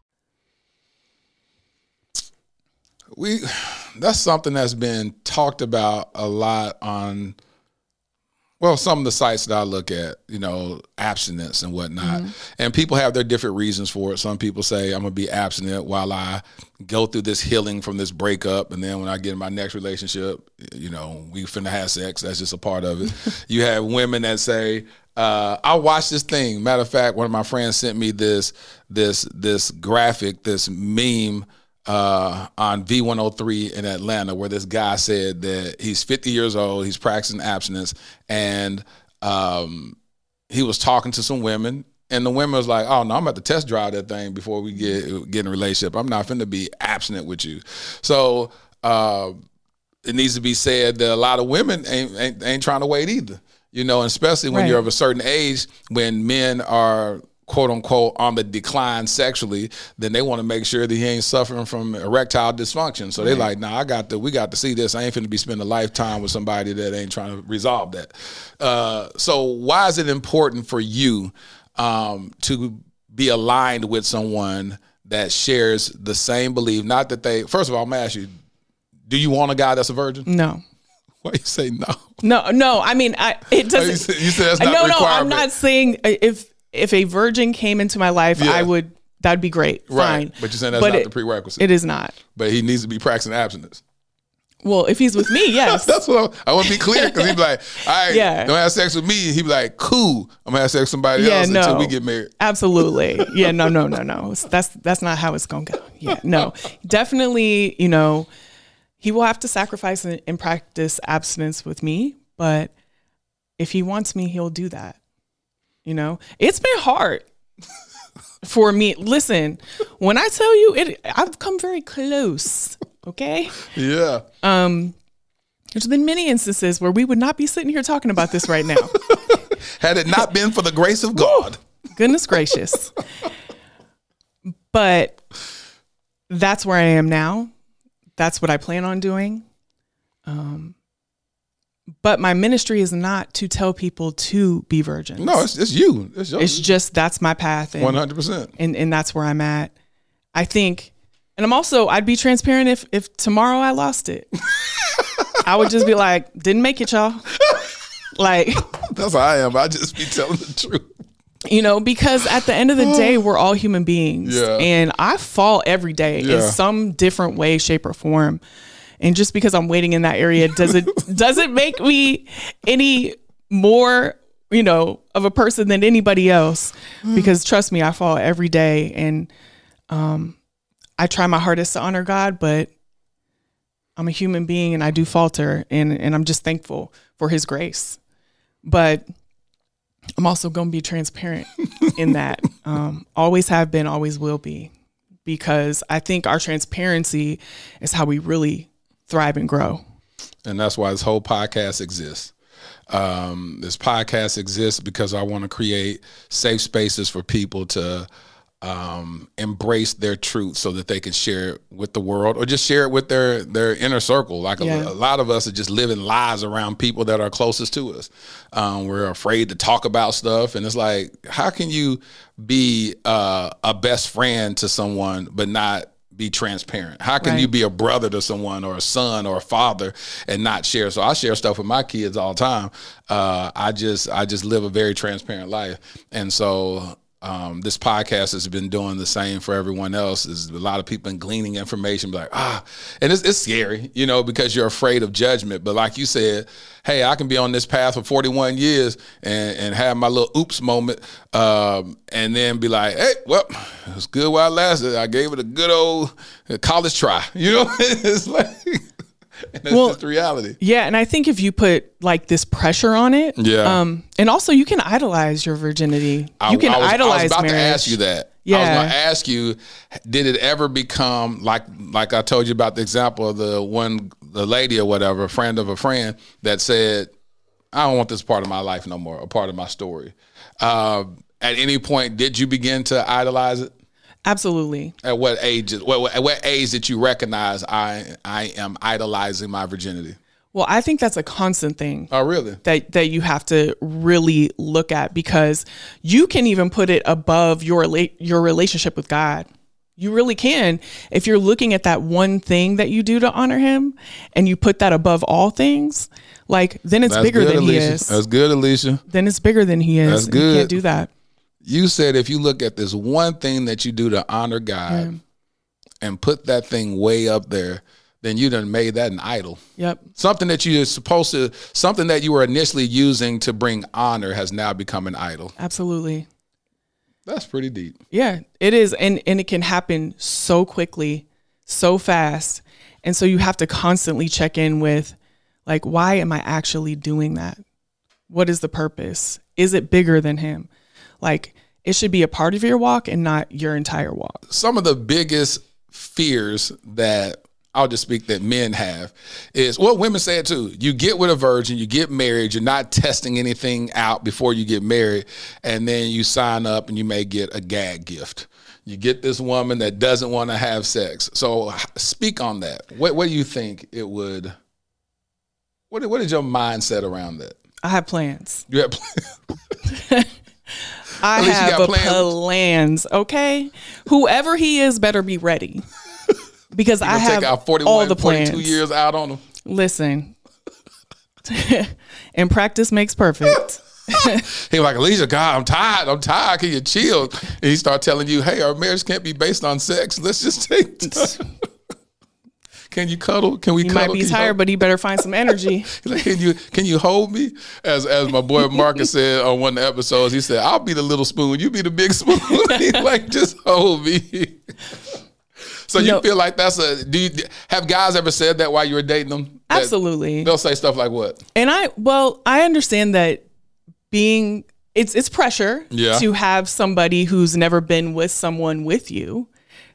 We that's something that's been talked about a lot on well some of the sites that i look at you know abstinence and whatnot. And people have their different reasons for it. Some people say i'm gonna be abstinent while i go through this healing from this breakup and then when i get in my next relationship you know we finna have sex. That's just a part of it. You have women that say uh, I watched this thing. Matter of fact, one of my friends sent me this this this graphic, this meme uh, on V103 in Atlanta, where this guy said that he's 50 years old, he's practicing abstinence, and um, he was talking to some women. And the women was like, "Oh no, I'm about to test drive that thing before we get get in a relationship. I'm not finna be abstinent with you." So uh, it needs to be said that a lot of women ain't ain't, ain't trying to wait either. You know, especially when Right. you're of a certain age, when men are quote unquote on the decline sexually, then they want to make sure that he ain't suffering from erectile dysfunction. So they Right. like, nah, I got to, we got to see this. I ain't finna be spending a lifetime with somebody that ain't trying to resolve that. Uh, so why is it important for you um, to be aligned with someone that shares the same belief? Not that they. First of all, I'm gonna ask you, do you want a guy that's a virgin? No. Why you say no? No, no. I mean, I it doesn't. you said- you said that's not no, no. I'm not saying uh, if if a virgin came into my life, Yeah. I would. That'd be great. Right. Fine. But you're saying that's But not it- the prerequisite. It is not. But he needs to be practicing abstinence. Well, if he's with me, yes. That's what I, I want to be clear because he'd be like, all right, Yeah. don't have sex with me. He'd be like, cool, I'm gonna have sex with somebody yeah, else no. until we get married. Absolutely. Yeah, no, no, no, no. That's that's not how it's gonna go. Yeah, no. Definitely, you know, he will have to sacrifice and, and practice abstinence with me, but if he wants me, he'll do that. You know, it's been hard for me. Listen, when I tell you it, I've come very close. Okay. Yeah. Um, there's been many instances where we would not be sitting here talking about this right now. Had it not been for the grace of God. Goodness gracious. but that's where I am now. That's what I plan on doing. Um, but my ministry is not to tell people to be virgins. No, it's, it's you. It's, It's just that's my path. 100%. And, and that's where I'm at. I think, and I'm also, I'd be transparent if, if tomorrow I lost it. I would just be like, didn't make it, y'all. Like, That's how I am. I just be telling the truth. you know, because at the end of the day, we're all human beings. Yeah. And I fall every day Yeah. in some different way, shape, or form. And just because I'm waiting in that area doesn't doesn't make me any more, you know, of a person than anybody else. Because trust me, I fall every day and um I try my hardest to honor God, but I'm a human being and I do falter and, and I'm just thankful for his grace. But I'm also going to be transparent in that. Um, always have been, always will be, because I think our transparency is how we really thrive and grow. and that's why this whole podcast exists. Um, this podcast exists because I want to create safe spaces for people to um, embrace their truth so that they can share it with the world or just share it with their their inner circle. Like a- a, lot of us are just living lies around people that are closest to us. Um, we're afraid to talk about stuff, and it's like, how can you be uh, a best friend to someone but not be transparent? How can Right. you be a brother to someone or a son or a father and not share? So I share stuff with my kids all the time. Uh, I just I just live a very transparent life, and so um, this podcast has been doing the same for everyone else. Is a lot of people gleaning information, like ah, and it's, it's scary, you know, because you're afraid of judgment. But like you said, hey, I can be on this path for 41 years and, and have my little oops moment, um, and then be like, hey, well, it was good while it lasted. I gave it a good old college try, you know. it's like. And that's Well, just reality. Yeah, and I think if you put like this pressure on it, Yeah. um, and also you can idolize your virginity. I- you can I was, idolize I was about marriage. to ask you that. Yeah. I was going to ask you, did it ever become like like I told you about the example of the one the lady or whatever, a friend of a friend that said, "I don't want this part of my life no more, a part of my story." Uh, at any point, did you begin to idolize it? Absolutely. At what age? What, at what age did you recognize I I am idolizing my virginity? Well, I think that's a constant thing. Oh, really? That that you have to really look at because you can even put it above your your relationship with God. You really can. If you're looking at that one thing that you do to honor him and you put that above all things, like then it's That's bigger good, than he is. That's good, Alicia. then it's bigger than he is. That's and You good. can't do that. You said if you look at this one thing that you do to honor God and put that thing way up there, then you done made that an idol. Yep. Something that you're supposed to, something that you were initially using to bring honor has now become an idol. Absolutely. That's pretty deep. Yeah, it is. And and it can happen so quickly, so fast. And so you have to constantly check in with like why am I actually doing that? What is the purpose? Is it bigger than him? Like it should be a part of your walk and not your entire walk. Some of the biggest fears that I'll just speak that men have is well, women say it too. You get with a virgin, you get married, you're not testing anything out before you get married, and then you sign up and you may get a gag gift. You get this woman that doesn't want to have sex. So speak on that. What what do you think it would what what is your mindset around that? I have plans. You have I At least you have a plans. plans. Okay, whoever he is better be ready because I have take out 41, all the plans. 42 years out on him. Listen, and practice makes perfect. He was like, Alicia, God, I'm tired. I'm tired. Can you chill? And he start telling you, hey, our marriage can't be based on sex. Let's just take time. Can you cuddle? Can we You cuddle? might be Can tired, but he better find some energy. Like, can you can you hold me? As as my boy Marcus said on one of the episodes, he said, I'll be the little spoon, you be the big spoon. He's like, just hold me. So you No. feel like that's a do you have guys ever said that while you were dating them? That- Absolutely. They'll say stuff like what? And I well, I understand that being it's it's pressure Yeah. to have somebody who's never been with someone with you.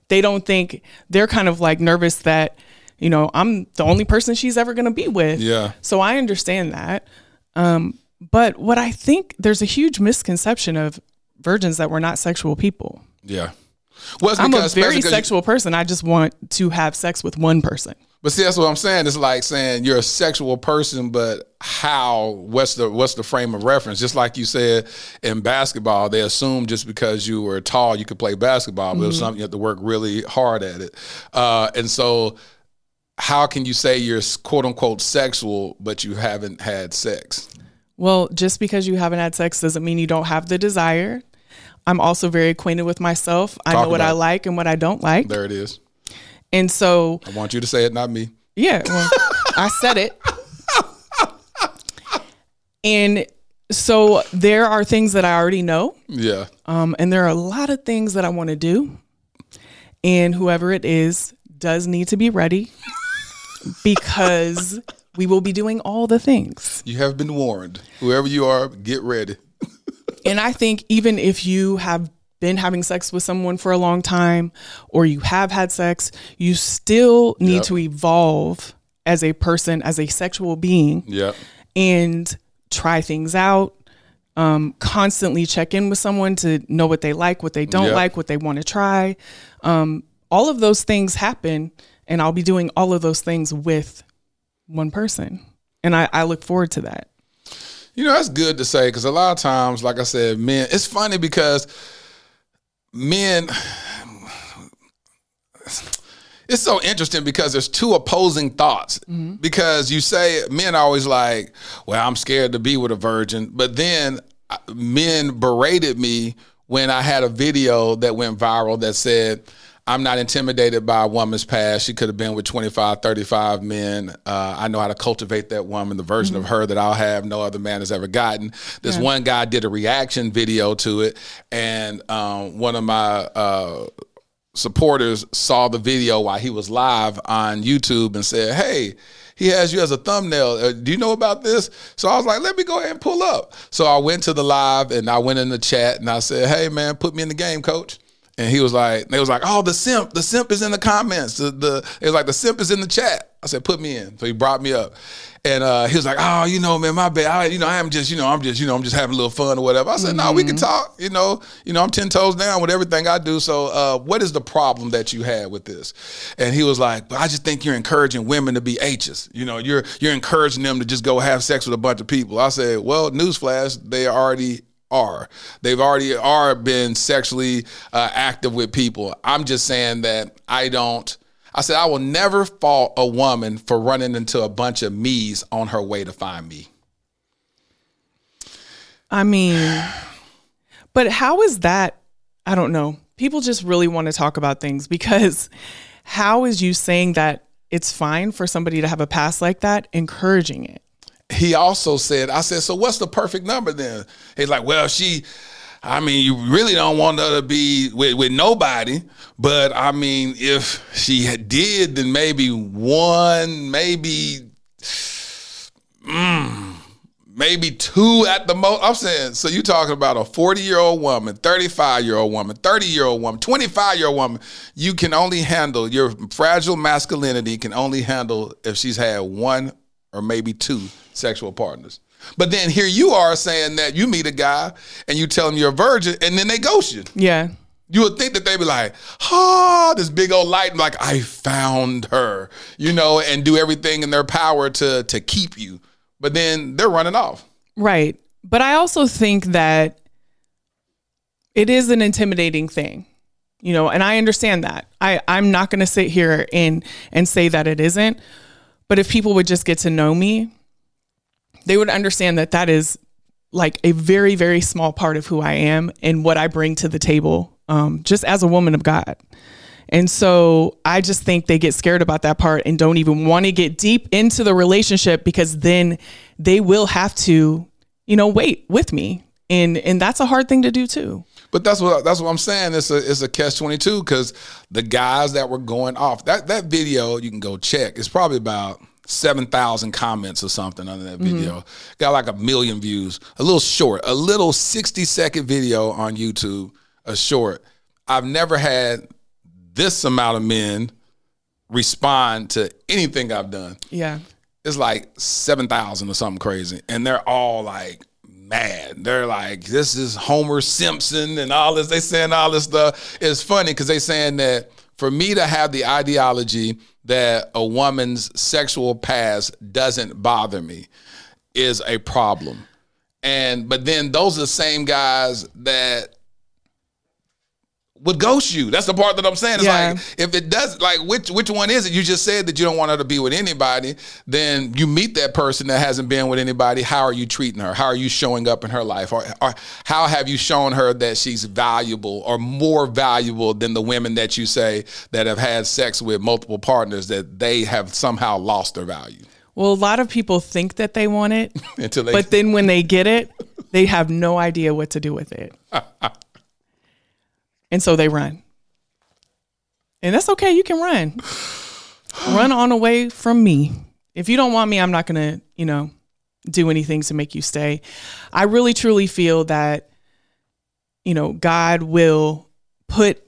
They don't think they're kind of like nervous that, you know, I'm the only person she's ever going to be with. Yeah. So I understand that. Um but what I think there's a huge misconception of virgins that we're not sexual people. Yeah. Well, I'm a very 'cause you- sexual person. I just want to have sex with one person. But see, that's what I'm saying. It's like saying you're a sexual person, but how? What's the what's the frame of reference? Just like you said in basketball, they assume just because you were tall you could play basketball, but it's Mhm. something you have to work really hard at it. Uh, and so, how can you say you're quote unquote sexual, but you haven't had sex? Well, just because you haven't had sex doesn't mean you don't have the desire. I'm also very acquainted with myself. I know what I like and what I don't like. There it is. And so, I want you to say it, not me. yeah, well, I said it. And so there are things that I already know. Yeah. Um, and there are a lot of things that I want to do. And whoever it is does need to be ready because we will be doing all the things. You have been warned. Whoever you are, get ready. And I think even if you have been having sex with someone for a long time or you have had sex, you still need Yep. to evolve as a person, as a sexual being, Yeah. and try things out. Um, constantly check in with someone to know what they like, what they don't Yep. like, what they want to try. Um, all of those things happen, and I'll be doing all of those things with one person. And I, I look forward to that. You know, that's good to say because a lot of times, like I said, men, it's funny because men, it's so interesting because there's two opposing thoughts. Because you say, men are always like, well, I'm scared to be with a virgin. But then uh, men berated me when I had a video that went viral that said, I'm not intimidated by a woman's past. She could have been with 25, 35 men. Uh, I know how to cultivate that woman, the version mm-hmm. of her that I'll have no other man has ever gotten. This yeah. one guy did a reaction video to it, and um, one of my uh, supporters saw the video while he was live on YouTube and said, Hey, he has you as a thumbnail. Uh, do you know about this? So I was like, let me go ahead and pull up. So I went to the live and I went in the chat and I said, hey man, put me in the game, coach. And he was like, they was like, oh, the simp, the simp is in the comments. The, the it was like the simp is in the chat. I said, put me in. So he brought me up. And uh, he was like, "Oh, you know, man, my bad. I, you know, I am just, you know, I'm just, you know, I'm just having a little fun or whatever." I said, mm-hmm. "No, we can mm-hmm. talk. You know, you know, I'm ten toes down with everything I do. So, uh, what is the problem that you had with this?" And he was like, "But I just think you're encouraging women to be H's. You know, you're you're encouraging them to just go have sex with a bunch of people." I said, "Well, newsflash, they are already are. They've already are been sexually uh, active with people. I'm just saying that I don't." I said, I will never fault a woman for running into a bunch of me's on her way to find me. I mean, but how is that? I don't know. People just really want to talk about things because how is you saying that it's fine for somebody to have a past like that encouraging it? He also said, I said, so what's the perfect number then? He's like, well, she, I mean, you really don't want her to be with, with nobody. But I mean, if she did, then maybe one, maybe, mm, maybe two at the most. I'm saying, so you're talking about a 40 year old woman, 35 year old woman, 30 year old woman, 25 year old woman. You can only handle your fragile masculinity, can only handle if she's had one or maybe two sexual partners. But then here you are saying that you meet a guy and you tell him you're a virgin and then they ghost you. Yeah. You would think that they'd be like, ah, this big old light, and like, I found her, you know, and do everything in their power to to keep you. But then they're running off. Right. But I also think that it is an intimidating thing. You know, and I understand that. I, I'm not gonna sit here and and say that it isn't. But if people would just get to know me, they would understand that that is like a very, very small part of who I am and what I bring to the table, um, just as a woman of God. And so I just think they get scared about that part and don't even want to get deep into the relationship because then they will have to, you know, wait with me. And and that's a hard thing to do too. But that's what that's what I'm saying. It's a it's a catch twenty two because the guys that were going off that that video you can go check. It's probably about seven thousand comments or something under that video. Mm-hmm. Got like a million views. A little short, a little sixty second video on YouTube. A short. I've never had this amount of men respond to anything I've done. Yeah. It's like 7,000 or something crazy. And they're all like mad. They're like, this is Homer Simpson and all this. They saying all this stuff. It's funny because they saying that for me to have the ideology that a woman's sexual past doesn't bother me is a problem. And but then those are the same guys that would ghost you. That's the part that I'm saying. It's yeah. like if it does like which which one is it? You just said that you don't want her to be with anybody. Then you meet that person that hasn't been with anybody. How are you treating her? How are you showing up in her life? Or, or how have you shown her that she's valuable or more valuable than the women that you say that have had sex with multiple partners that they have somehow lost their value? Well, a lot of people think that they want it, Until they- but then when they get it, they have no idea what to do with it. And so they run. And that's okay. You can run. run on away from me. If you don't want me, I'm not going to, you know, do anything to make you stay. I really truly feel that, you know, God will put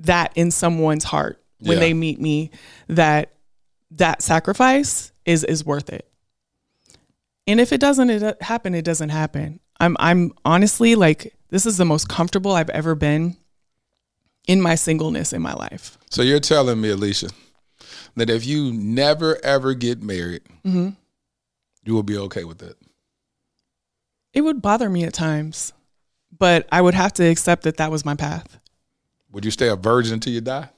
that in someone's heart when yeah. they meet me that that sacrifice is is worth it. And if it doesn't it uh, happen, it doesn't happen. I'm I'm honestly like this is the most comfortable I've ever been in my singleness in my life. So you're telling me, Alicia, that if you never ever get married, mm-hmm. you will be okay with that. It would bother me at times, but I would have to accept that that was my path. Would you stay a virgin until you die?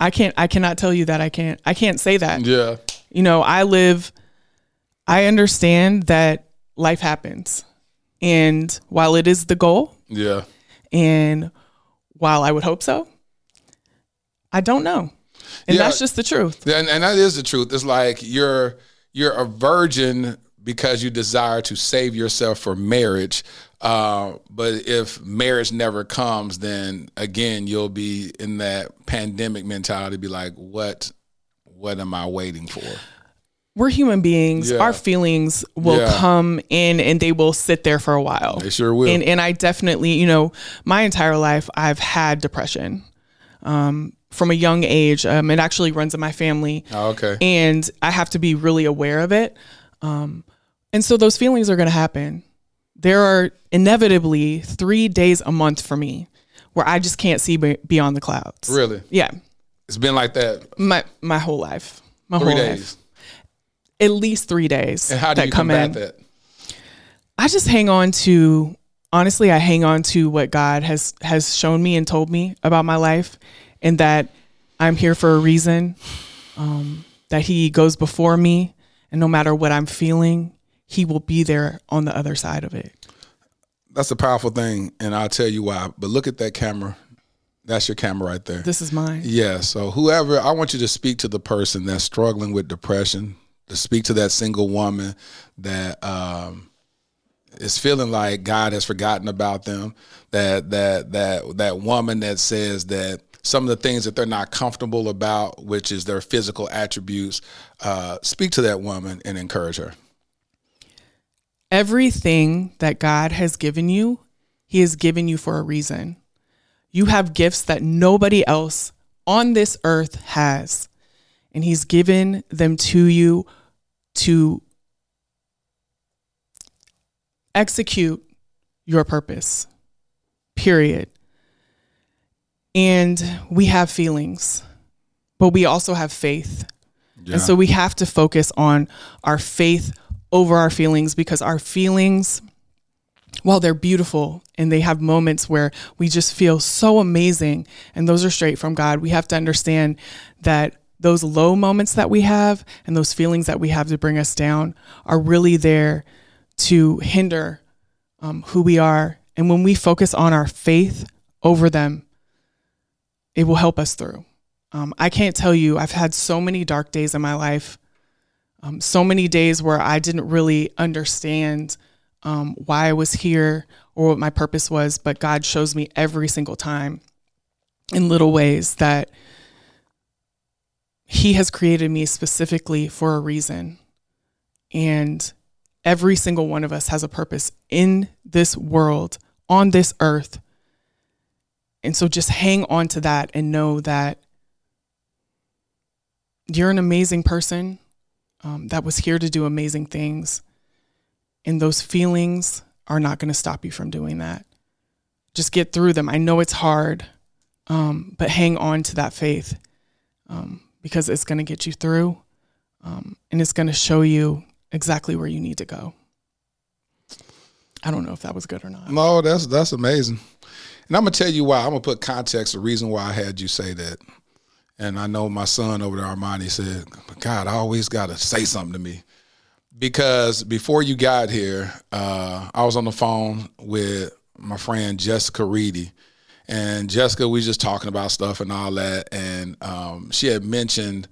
I can't. I cannot tell you that. I can't. I can't say that. Yeah. You know, I live. I understand that life happens, and while it is the goal, Yeah. And while I would hope so, I don't know. And Yeah. that's just the truth. And, and that is the truth. It's like you're you're a virgin because you desire to save yourself for marriage. Uh, but if marriage never comes, then again you'll be in that pandemic mentality. Be like, what what am I waiting for? We're human beings. Yeah. Our feelings will Yeah. come in and they will sit there for a while. They sure will. And and I definitely, you know, my entire life I've had depression. Um from a young age. Um it actually runs in my family. Oh, okay. And I have to be really aware of it. Um and so those feelings are going to happen. There are inevitably 3 days a month for me where I just can't see be- beyond the clouds. Really? Yeah. It's been like that My my whole life. My three whole days. life. At least 3 days. And how do that you come in. that? I just hang on to honestly I hang on to what God has has shown me and told me about my life and that I'm here for a reason. Um that he goes before me and no matter what I'm feeling, he will be there on the other side of it. That's a powerful thing, and I'll tell you why. But look at that camera. That's your camera right there. This is mine. Yeah. So whoever, I want you to speak to the person that's struggling with depression. To speak to that single woman that um, is feeling like God has forgotten about them. That that that that woman that says that some of the things that they're not comfortable about, which is their physical attributes, uh, speak to that woman and encourage her. Everything that God has given you, he has given you for a reason. You have gifts that nobody else on this earth has. And he's given them to you to execute your purpose. Period. And we have feelings, but we also have faith. Yeah. And so we have to focus on our faith over our feelings because our feelings, while they're beautiful and they have moments where we just feel so amazing, and those are straight from God, we have to understand that those low moments that we have and those feelings that we have to bring us down are really there to hinder um, who we are. And when we focus on our faith over them, it will help us through. Um, I can't tell you, I've had so many dark days in my life, um, so many days where I didn't really understand um, why I was here or what my purpose was, but God shows me every single time in little ways that He has created me specifically for a reason. And every single one of us has a purpose in this world, on this earth. And so just hang on to that and know that you're an amazing person um, that was here to do amazing things. And those feelings are not going to stop you from doing that. Just get through them. I know it's hard, um, but hang on to that faith um, because it's going to get you through um, and it's going to show you exactly where you need to go. I don't know if that was good or not. No, that's that's amazing. And I'm gonna tell you why. I'm gonna put context, the reason why I had you say that. And I know my son over there, Armani, said, God, I always gotta say something to me. Because before you got here, uh, I was on the phone with my friend Jessica Reedy. And Jessica, we just talking about stuff and all that. And um, she had mentioned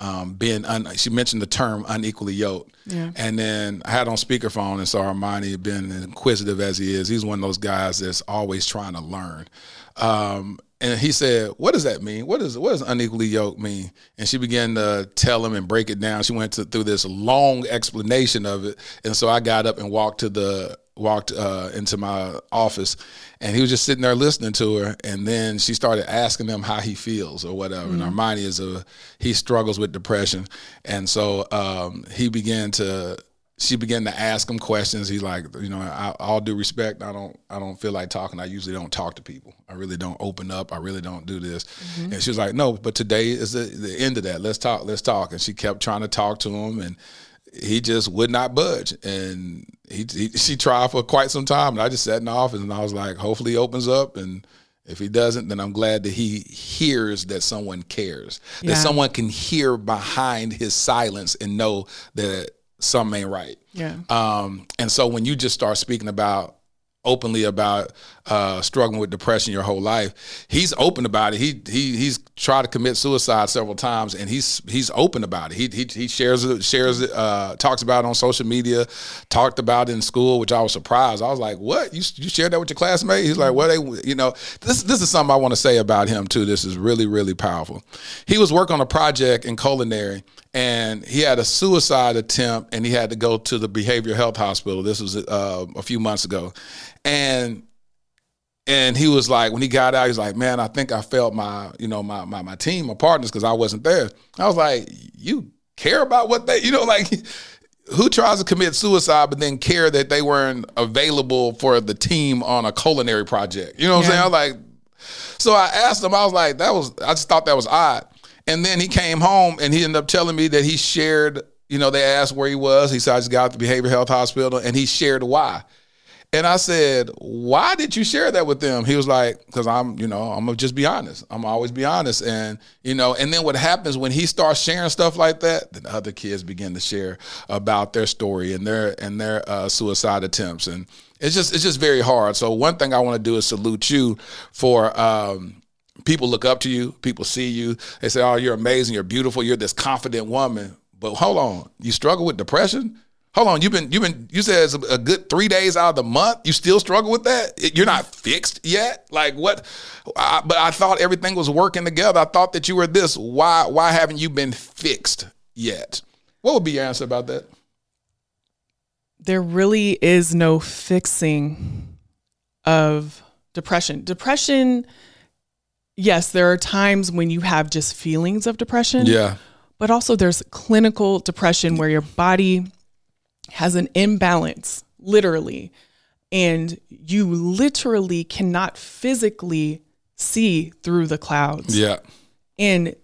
um, being un- she mentioned the term unequally yoked. Yeah. And then I had on speakerphone, and so Armani been inquisitive as he is. He's one of those guys that's always trying to learn. Um, and he said, "What does that mean? What does what does unequally yoked mean?" And she began to tell him and break it down. She went to, through this long explanation of it, and so I got up and walked to the walked uh, into my office, and he was just sitting there listening to her. And then she started asking him how he feels or whatever. And Armani is a he struggles with depression, and so um, he began to she began to ask him questions. He's like, you know, I, all due respect, I don't, I don't feel like talking. I usually don't talk to people. I really don't open up. I really don't do this. And she was like, no, but today is the, the end of that. Let's talk. Let's talk. And she kept trying to talk to him, and he just would not budge. And he, he she tried for quite some time. And I just sat in the office, and I was like, hopefully, he opens up and. If he doesn't, then I'm glad that he hears that someone cares, Yeah. that someone can hear behind his silence and know that something ain't right. Yeah. Um, and so when you just start speaking about openly about uh, struggling with depression your whole life. He's open about it. He he he's tried to commit suicide several times, and he's he's open about it. He he, he shares it, shares it, uh, talks about it on social media, talked about it in school, which I was surprised. I was like, "What? You you shared that with your classmate?" He's like, "Well, They you know this this is something I want to say about him too. This is really really powerful. He was working on a project in culinary." And he had a suicide attempt and he had to go to the behavioral health hospital. This was uh, a few months ago. And and he was like when he got out he's like man i think i felt my you know my my, my team my partners because i wasn't there. I was like you care about what they you know like who tries to commit suicide but then care that they weren't available for the team on a culinary project? You know what yeah. i'm saying? I was like so i asked him i was like that was i just thought that was odd and then he came home and he ended up telling me that he shared, you know, they asked where he was. He said, I just got out the behavioral health hospital and he shared why. And I said, why did you share that with them? He was like, because I'm, you know, I'm gonna just be honest. I'm always be honest. And, you know, and then what happens when he starts sharing stuff like that, then other kids begin to share about their story and their and their uh, suicide attempts. And it's just it's just very hard. So one thing I want to do is salute you for um, people look up to you, people see you, they say, "Oh, you're amazing, you're beautiful, you're this confident woman." But hold on, you struggle with depression? Hold on, you've been you've been you said it's a good three days out of the month. You still struggle with that? You're not fixed yet. Like what? I, but I thought everything was working together. I thought that you were this. Why why haven't you been fixed yet? What would be your answer about that? There really is no fixing of depression. Depression yes, there are times when you have just feelings of depression. Yeah. But also there's clinical depression where your body has an imbalance, literally, and you literally cannot physically see through the clouds. Yeah. And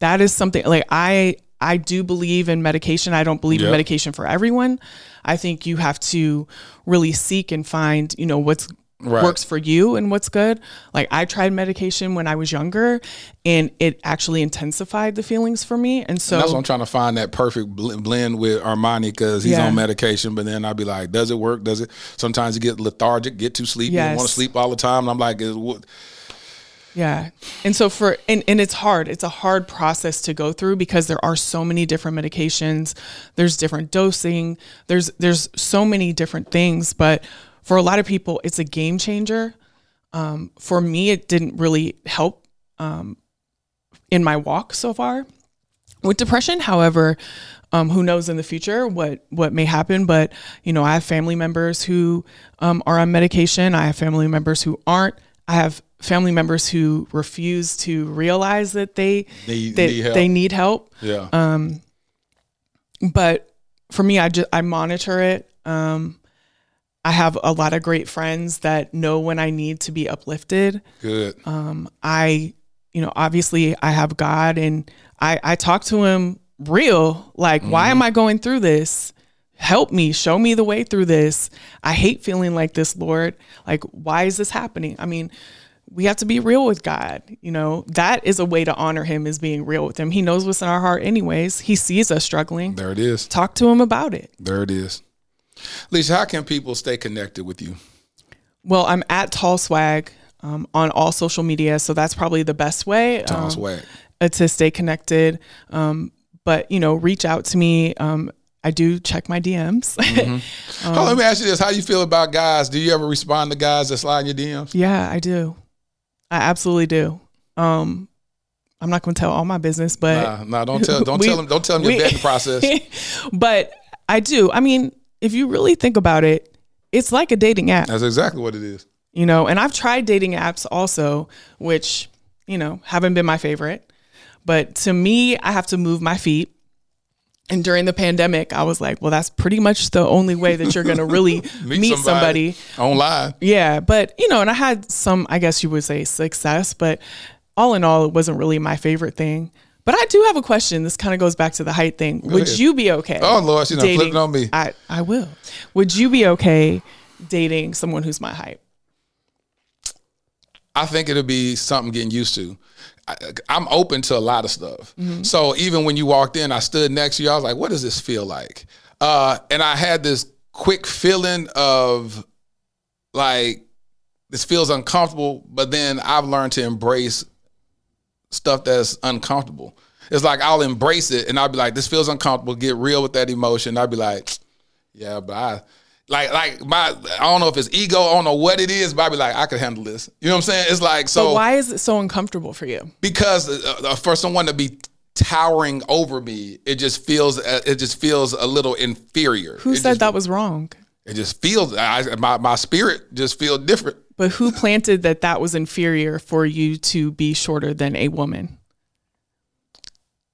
that is something like I I do believe in medication. I don't believe in medication for everyone. I think you have to really seek and find, you know, what's right. works for you and what's good. Like I tried medication when I was younger and it actually intensified the feelings for me. And so and that's what I'm trying to find that perfect blend with Armani because he's yeah. on medication. But then I'd be like, does it work? Does it? Sometimes you get lethargic, get too sleepy, yes. want to sleep all the time. And I'm like, is what? Yeah. And so for and, and it's hard. It's a hard process to go through because there are so many different medications. There's different dosing. There's there's so many different things, but for a lot of people, it's a game changer. Um, for me, it didn't really help um, in my walk so far. With depression, however, um, who knows in the future what what may happen? But you know, I have family members who um, are on medication. I have family members who aren't. I have family members who refuse to realize that they they, they need help. They need help. Yeah. Um, but for me, I just I monitor it. Um, I have a lot of great friends that know when I need to be uplifted. Good. Um, I, you know, obviously I have God and I, I talk to him real, like, mm. why am I going through this? Help me, show me the way through this. I hate feeling like this, Lord. Like, why is this happening? I mean, we have to be real with God. You know, that is a way to honor him is being real with him. He knows what's in our heart anyways. He sees us struggling. There it is. Talk to him about it. There it is. Lisa, how can people stay connected with you? Well, I'm at Tall Swag um, on all social media, so that's probably the best way. Tall um, Swag. Uh, to stay connected. Um, but you know, reach out to me. Um, I do check my DMs. Mm-hmm. oh, let me ask you this: How you feel about guys? Do you ever respond to guys that slide in your DMs? Yeah, I do. I absolutely do. Um, I'm not going to tell all my business, but nah, nah don't tell, don't we, tell them, don't tell them your vetting process. but I do. I mean, if you really think about it, it's like a dating app. That's exactly what it is. You know, and I've tried dating apps also, which, you know, haven't been my favorite. But to me, I have to move my feet. And during the pandemic, I was like, well, that's pretty much the only way that you're going to really meet, meet somebody, somebody online. Yeah. But, you know, and I had some, I guess you would say, success. But all in all, it wasn't really my favorite thing. But I do have a question. This kind of goes back to the height thing. Go Would ahead. you be okay? Oh Lord, she's not flipping on me. I, I will. Would you be okay dating someone who's my height? I think it'll be something getting used to. I, am open to a lot of stuff. Mm-hmm. So even when you walked in, I stood next to you. I was like, "What does this feel like?" Uh, and I had this quick feeling of like this feels uncomfortable, but then I've learned to embrace stuff that's uncomfortable. It's like I'll embrace it and I'll be like, this feels uncomfortable, get real with that emotion. I'll be like, yeah, but I like like my I don't know if it's ego, I don't know what it is, but I'll be like, I could handle this. You know what I'm saying? It's like so but why is it so uncomfortable for you? because uh, uh, for someone to be towering over me, it just feels uh, it just feels a little inferior. Who it said just, that was wrong? It just feels I, my my spirit just feels different. But who planted that that was inferior for you to be shorter than a woman?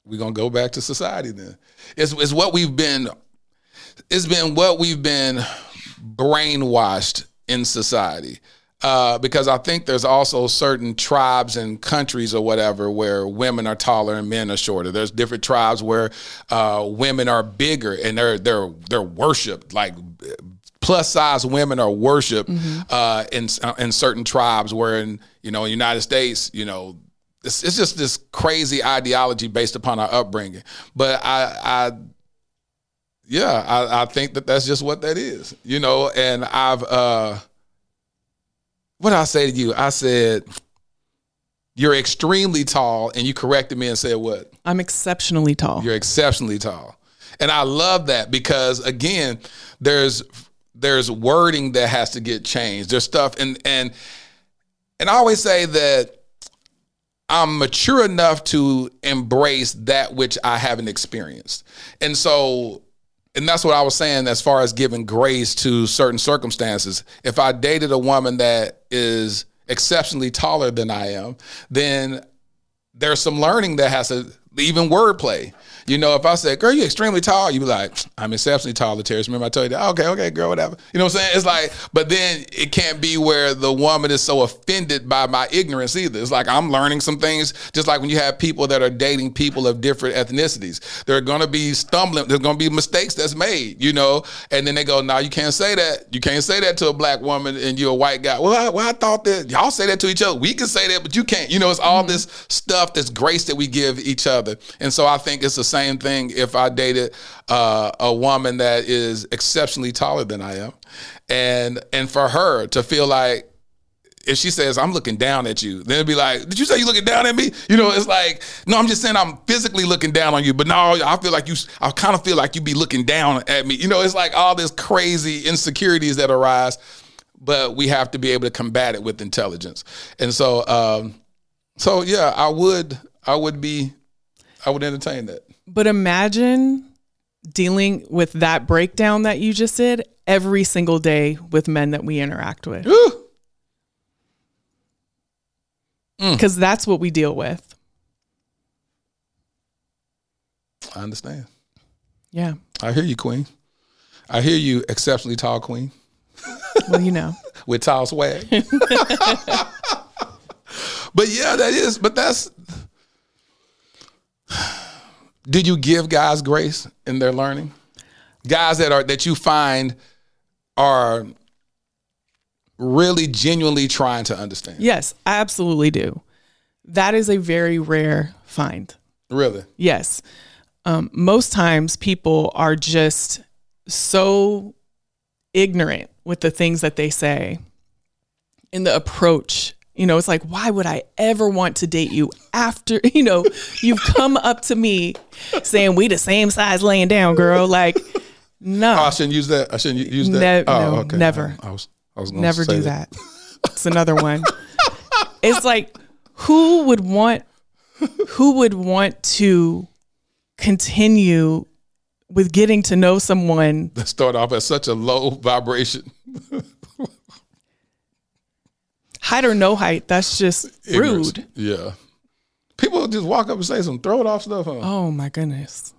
We're gonna go back to society then. It's it's what we've been. It's been what we've been brainwashed in society. Uh, because I think there's also certain tribes and countries or whatever where women are taller and men are shorter. There's different tribes where uh, women are bigger and they're they're they're worshipped like plus size women are worshiped uh, in in certain tribes. Where in you know in the United States, you know it's, it's just this crazy ideology based upon our upbringing. But I, I yeah, I, I think that that's just what that is, you know. And I've uh, what did I say to you? I said you're extremely tall, and you corrected me and said what? I'm exceptionally tall. You're exceptionally tall. And I love that because again, there's there's wording that has to get changed. There's stuff and and and I always say that I'm mature enough to embrace that which I haven't experienced. And so and that's what I was saying as far as giving grace to certain circumstances. If I dated a woman that is exceptionally taller than I am, then there's some learning that has to even wordplay. You know, if I said, "Girl, you're extremely tall," you'd be like, "I'm exceptionally tall, Terrence." Remember I told you that? Okay, okay, girl, whatever. You know what I'm saying? It's like, but then it can't be where the woman is so offended by my ignorance either. It's like I'm learning some things. Just like when you have people that are dating people of different ethnicities, there are going to be stumbling. There's going to be mistakes that's made. You know, and then they go, "No, you can't say that. You can't say that to a black woman, and you're a white guy." Well, I, well, I thought that y'all say that to each other. We can say that, but you can't. You know, it's all mm-hmm. this stuff, this grace that we give each other. And so I think it's the same thing if I dated uh, a woman that is exceptionally taller than I am, and and for her to feel like if she says I'm looking down at you, then it'd be like, did you say you looking down at me? You know, it's like, no, I'm just saying I'm physically looking down on you, but no, I feel like you, I kind of feel like you be looking down at me. You know, it's like all this crazy insecurities that arise, but we have to be able to combat it with intelligence. And so, um, so yeah, I would, I would be, I would entertain that. But imagine dealing with that breakdown that you just did every single day with men that we interact with. Mm. Because that's what we deal with. I understand. Yeah. I hear you, Queen. I hear you, exceptionally tall Queen. Well, you know. With tall swag. but yeah, that is, but that's did you give guys grace in their learning? Guys that are that you find are really genuinely trying to understand. Yes, I absolutely do. That is a very rare find. Really? Yes. Um, most times people are just so ignorant with the things that they say in the approach. You know, it's like, why would I ever want to date you after, you know, you've come up to me saying we the same size laying down, girl. Like, no. Oh, I shouldn't use that. I shouldn't use that. Ne- oh, no, okay. never. I was, I was Never say do that. It's another one. it's like who would want who would want to continue with getting to know someone That start off at such a low vibration. height or no height that's just Ignorance. rude Yeah. People just walk up and say some throw it off stuff. Huh? oh my goodness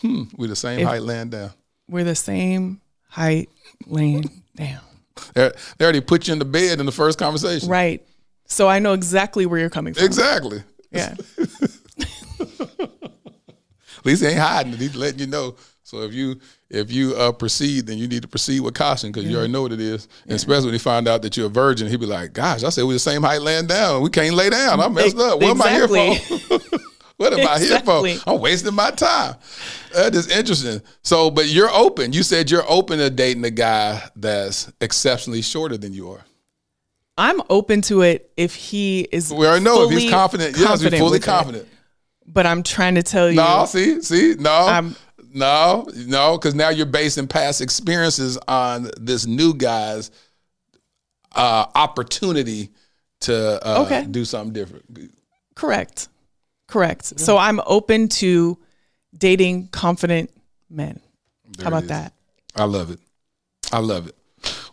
Hmm. We the same If- height laying down. we're the same height laying down They they already put you in the bed in the first conversation. right so i know exactly where you're coming from Exactly. yeah At least he ain't hiding it. He's letting you know. So if you if you uh, proceed, then you need to proceed with caution because you already know what it is. And especially when he find out that you're a virgin, he'd be like, "Gosh, I said we're the same height laying down. We can't lay down. I messed up. What am I here for?" what am I here for? I'm wasting my time. That is interesting. So, but you're open. You said you're open to dating a guy that's exceptionally shorter than you are. I'm open to it if he is. We already know if he's fully confident. Yes, he's fully with it. confident. But I'm trying to tell you. No, see, see, no, I'm- no, no, because now you're basing past experiences on this new guy's uh, opportunity to uh, Okay. do something different. Correct. Correct. So I'm open to dating confident men. There How about that? I love it. I love it.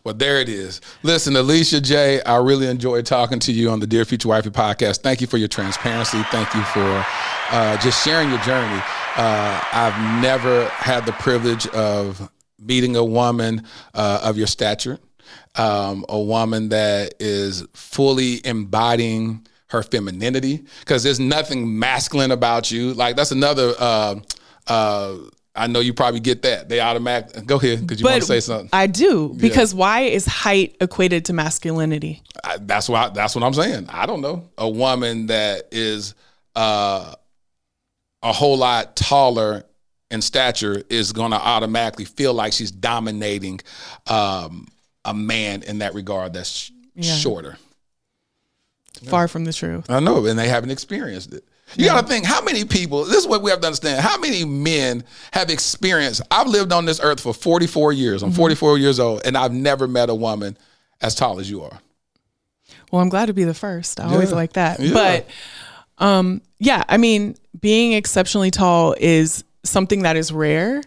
Well, there it is. Listen, Alicia Jay, I really enjoyed talking to you on the Dear Future Wifey podcast. Thank you for your transparency. Thank you for uh, just sharing your journey. Uh, I've never had the privilege of meeting a woman uh, of your stature, um, a woman that is fully embodying her femininity, because there's nothing masculine about you. Like that's another. Uh, uh, I know you probably get that. They automatic. Go ahead, because you want to say something. I do Yeah. because why is height equated to masculinity? I, that's why. That's what I'm saying. I don't know a woman that is uh, a whole lot taller in stature is going to automatically feel like she's dominating um, a man in that regard that's sh- Yeah. shorter. Far from the truth. I know, and they haven't experienced it. You got to think how many people. This is what we have to understand. How many men have experienced? I've lived on this earth for 44 years. Mm-hmm. I'm 44 years old, and I've never met a woman as tall as you are. Well, I'm glad to be the first. I always like that. Yeah. But um yeah, I mean, being exceptionally tall is something that is rare,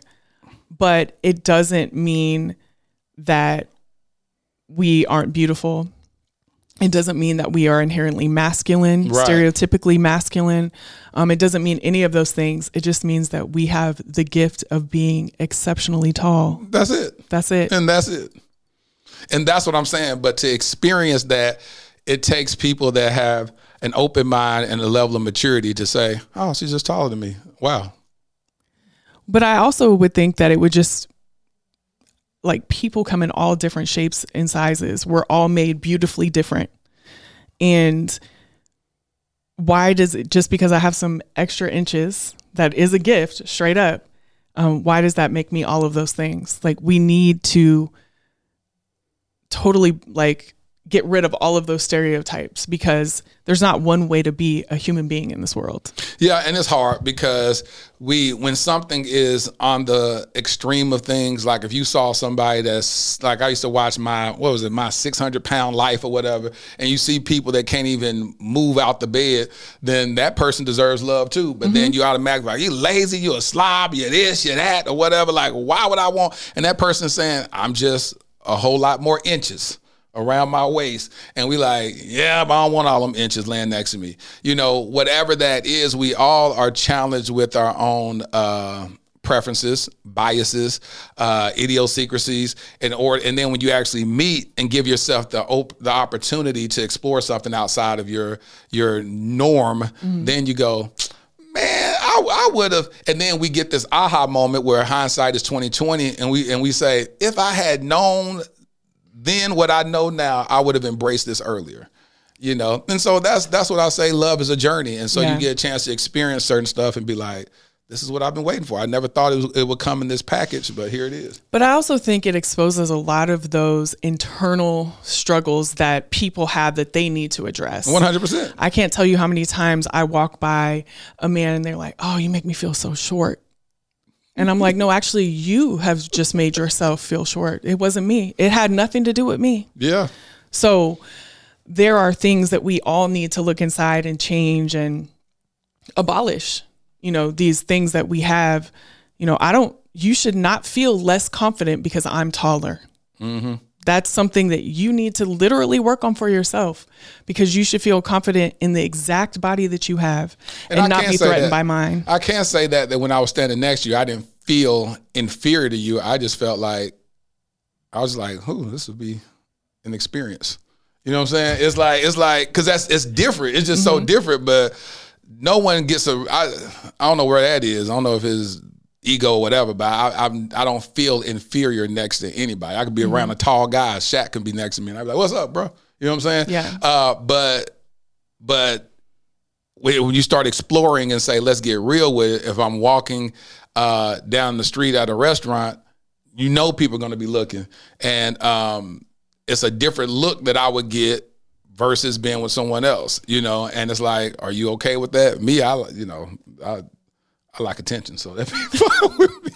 but it doesn't mean that we aren't beautiful. It doesn't mean that we are inherently masculine, Right. stereotypically masculine. Um, it doesn't mean any of those things. It just means that we have the gift of being exceptionally tall. That's it. That's it. And that's it. And that's what I'm saying. But to experience that, it takes people that have an open mind and a level of maturity to say, oh, she's just taller than me. Wow. But I also would think that it would just like people come in all different shapes and sizes. We're all made beautifully different. And why does it just because I have some extra inches that is a gift straight up? Um, why does that make me all of those things? Like we need to totally like get rid of all of those stereotypes because there's not one way to be a human being in this world. Yeah, and it's hard because we when something is on the extreme of things, like if you saw somebody that's like I used to watch my what was it, my six hundred pound life or whatever, and you see people that can't even move out the bed, then that person deserves love too. But then mm-hmm. you automatically like you lazy, you a slob, you this, you that, or whatever. Like, why would I want? And that person saying, I'm just a whole lot more inches around my waist and we like yeah but i don't want all them inches laying next to me you know whatever that is we all are challenged with our own uh preferences biases uh idiosyncrasies and or and then when you actually meet and give yourself the op- the opportunity to explore something outside of your your norm then you go man, I, I would have. And then we get this aha moment where hindsight is twenty twenty, and we and we say, if I had known then what I know now, I would have embraced this earlier. You know, and so that's that's what I say. Love is a journey, and so Yeah. you get a chance to experience certain stuff and be like, "This is what I've been waiting for." I never thought it, was, it would come in this package, but here it is. But I also think it exposes a lot of those internal struggles that people have that they need to address. One hundred percent. I can't tell you how many times I walk by a man and they're like, "Oh, you make me feel so short." And I'm like, "No, actually you have just made yourself feel short. It wasn't me. It had nothing to do with me." Yeah. So there are things that we all need to look inside and change and abolish. You know, these things that we have, you know, I don't you should not feel less confident because I'm taller. Mm-hmm. That's something that you need to literally work on for yourself because you should feel confident in the exact body that you have and, I not be threatened that- by mine. I can't say that that when I was standing next to you, I didn't feel inferior to you. I just felt like I was like, "Who? This would be an experience." You know what I'm saying? It's like it's like because that's it's different. It's just so mm-hmm. different. But no one gets a. I I don't know where that is. I don't know if it's ego or whatever. But I I'm, I don't feel inferior next to anybody. I could be around a tall guy. Shaq can be next to me, and I'd be like, "What's up, bro?" You know what I'm saying? Yeah. Uh, but but when when you start exploring and say, let's get real with it, if I'm walking uh, down the street at a restaurant, you know people are going to be looking. And um, it's a different look that I would get versus being with someone else, you know? And it's like, are you okay with that? Me, I, you know, I, I like attention. So that'd be fine with me.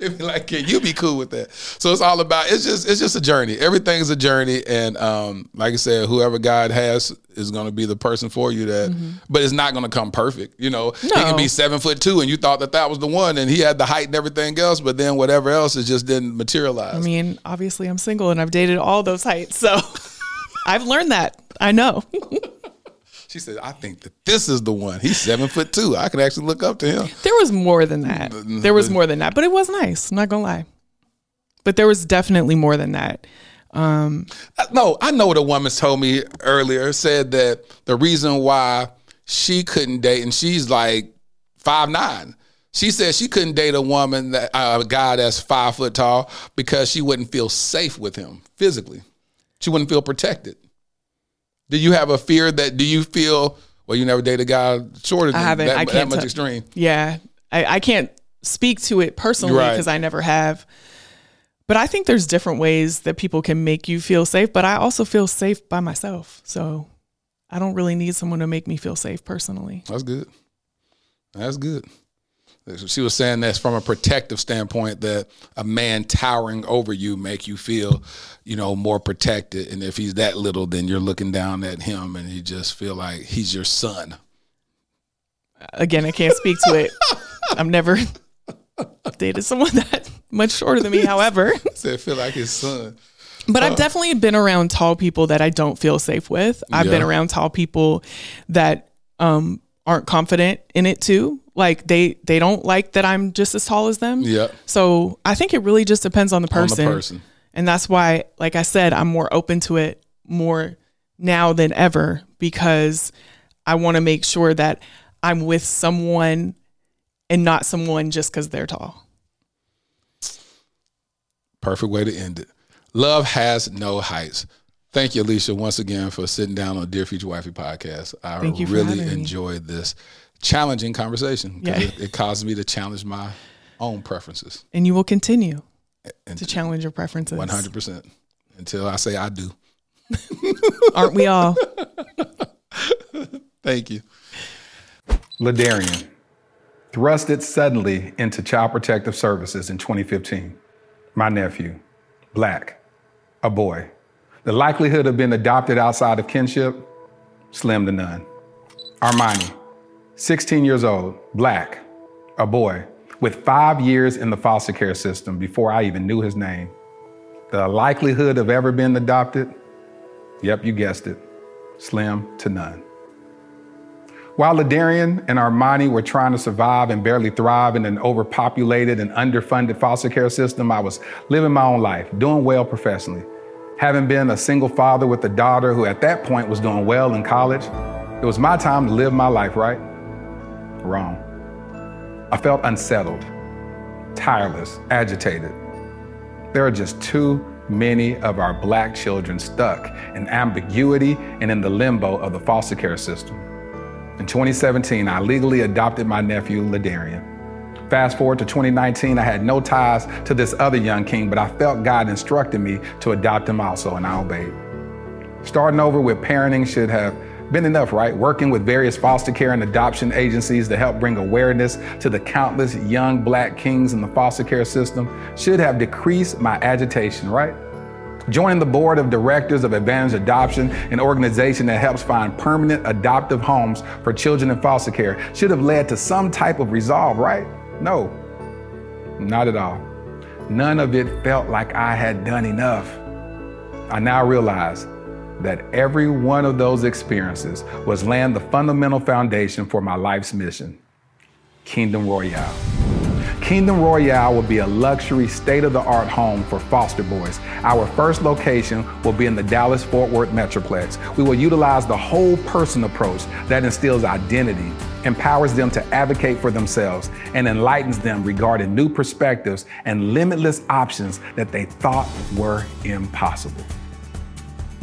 It'd be like, can you be cool with that? So it's all about it's just it's just a journey. Everything's a journey, and um, like I said, whoever God has is going to be the person for you. That, but it's not going to come perfect. You know, he can be seven foot two, and you thought that that was the one, and he had the height and everything else, but then whatever else, it just didn't materialize. I mean, obviously, I'm single and I've dated all those heights, so I've learned that. I know. she said, "I think that this is the one. He's seven foot two. I can actually look up to him." There was more than that. There was more than that, but it was nice. I'm not gonna lie. But there was definitely more than that. Um, No, I know what a woman told me earlier. Said that the reason why she couldn't date, and she's like five nine. She said she couldn't date a woman that uh, a guy that's five foot tall because she wouldn't feel safe with him physically. She wouldn't feel protected. Do you have a fear that? Do you feel? Well, you never date a guy shorter than I haven't. that, I that can't. much t- extreme. Yeah, I, I can't speak to it personally Right. because I never have. But I think there's different ways that people can make you feel safe. But I also feel safe by myself, so I don't really need someone to make me feel safe personally. That's good. That's good. She was saying that's from a protective standpoint that a man towering over you make you feel, you know, more protected. And if he's that little, then you're looking down at him and you just feel like he's your son. Again, I can't speak to it. I've never dated someone that much shorter than me. However, So I feel like his son. But Uh, I've definitely been around tall people that I don't feel safe with. I've been around tall people that um, aren't confident in it too. Like they they don't like that I'm just as tall as them. Yeah. So I think it really just depends on the On the person. person. And that's why, like I said, I'm more open to it more now than ever because I want to make sure that I'm with someone and not someone just because they're tall. Perfect way to end it. Love has no heights. Thank you, Alicia, once again for sitting down on Dear Future Wifey podcast. I Thank you really having me. enjoyed this challenging conversation. 'cause Yeah. It, it caused me to challenge my own preferences. And you will continue And to challenge your preferences. One hundred percent. Until I say I do. Aren't we all? Thank you. Ladarian, thrusted suddenly into Child Protective Services in 2015. My nephew, black, a boy. The likelihood of being adopted outside of kinship, slim to none. Armani, 16 years old, black, a boy, with five years in the foster care system before I even knew his name. The likelihood of ever being adopted, yep, you guessed it, slim to none. While Ladarian and Armani were trying to survive and barely thrive in an overpopulated and underfunded foster care system, I was living my own life, doing well professionally. Having been a single father with a daughter who at that point was doing well in college, it was my time to live my life, right? Wrong. I felt unsettled, tireless, agitated. There are just too many of our black children stuck in ambiguity and in the limbo of the foster care system. In 2017, I legally adopted my nephew, Ladarian. Fast forward to 2019, I had no ties to this other young king, but I felt God instructed me to adopt him also, and I obeyed. Starting over with parenting should have been enough, right? Working with various foster care and adoption agencies to help bring awareness to the countless young black kings in the foster care system should have decreased my agitation, right? Joining the board of directors of Advantage Adoption, an organization that helps find permanent adoptive homes for children in foster care, should have led to some type of resolve, right? No, not at all. None of it felt like I had done enough. I now realize that every one of those experiences was laying the fundamental foundation for my life's mission Kingdom Royale. Kingdom Royale will be a luxury, state of the art home for foster boys. Our first location will be in the Dallas Fort Worth Metroplex. We will utilize the whole person approach that instills identity, empowers them to advocate for themselves, and enlightens them regarding new perspectives and limitless options that they thought were impossible.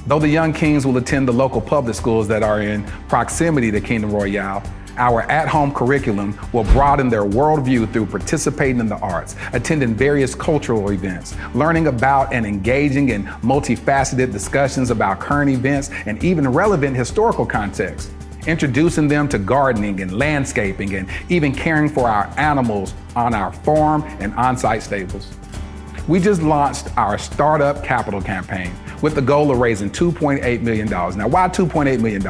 Though the young kings will attend the local public schools that are in proximity to Kingdom Royale, our at home curriculum will broaden their worldview through participating in the arts, attending various cultural events, learning about and engaging in multifaceted discussions about current events and even relevant historical contexts, introducing them to gardening and landscaping and even caring for our animals on our farm and on site stables. We just launched our Startup Capital campaign with the goal of raising $2.8 million. Now, why $2.8 million?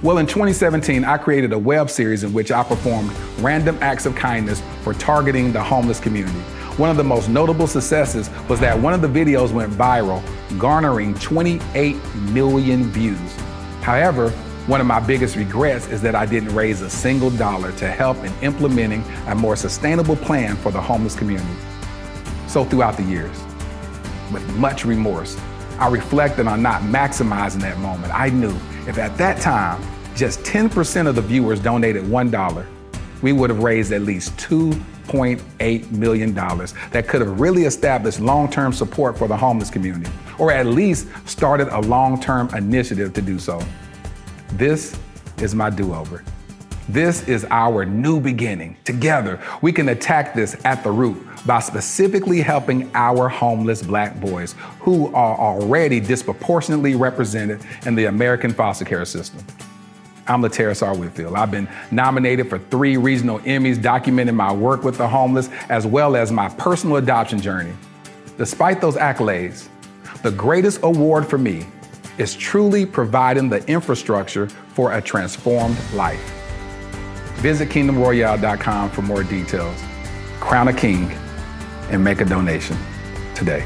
Well, in 2017, I created a web series in which I performed random acts of kindness for targeting the homeless community. One of the most notable successes was that one of the videos went viral, garnering 28 million views. However, one of my biggest regrets is that I didn't raise a single dollar to help in implementing a more sustainable plan for the homeless community. So, throughout the years, with much remorse, I reflected on not maximizing that moment. I knew if at that time just 10% of the viewers donated $1, we would have raised at least $2.8 million that could have really established long term support for the homeless community, or at least started a long term initiative to do so. This is my do over. This is our new beginning. Together, we can attack this at the root by specifically helping our homeless black boys who are already disproportionately represented in the American foster care system. I'm Lateris R. Whitfield. I've been nominated for three regional Emmys documenting my work with the homeless as well as my personal adoption journey. Despite those accolades, the greatest award for me is truly providing the infrastructure for a transformed life. Visit kingdomroyale.com for more details. Crown a king and make a donation today.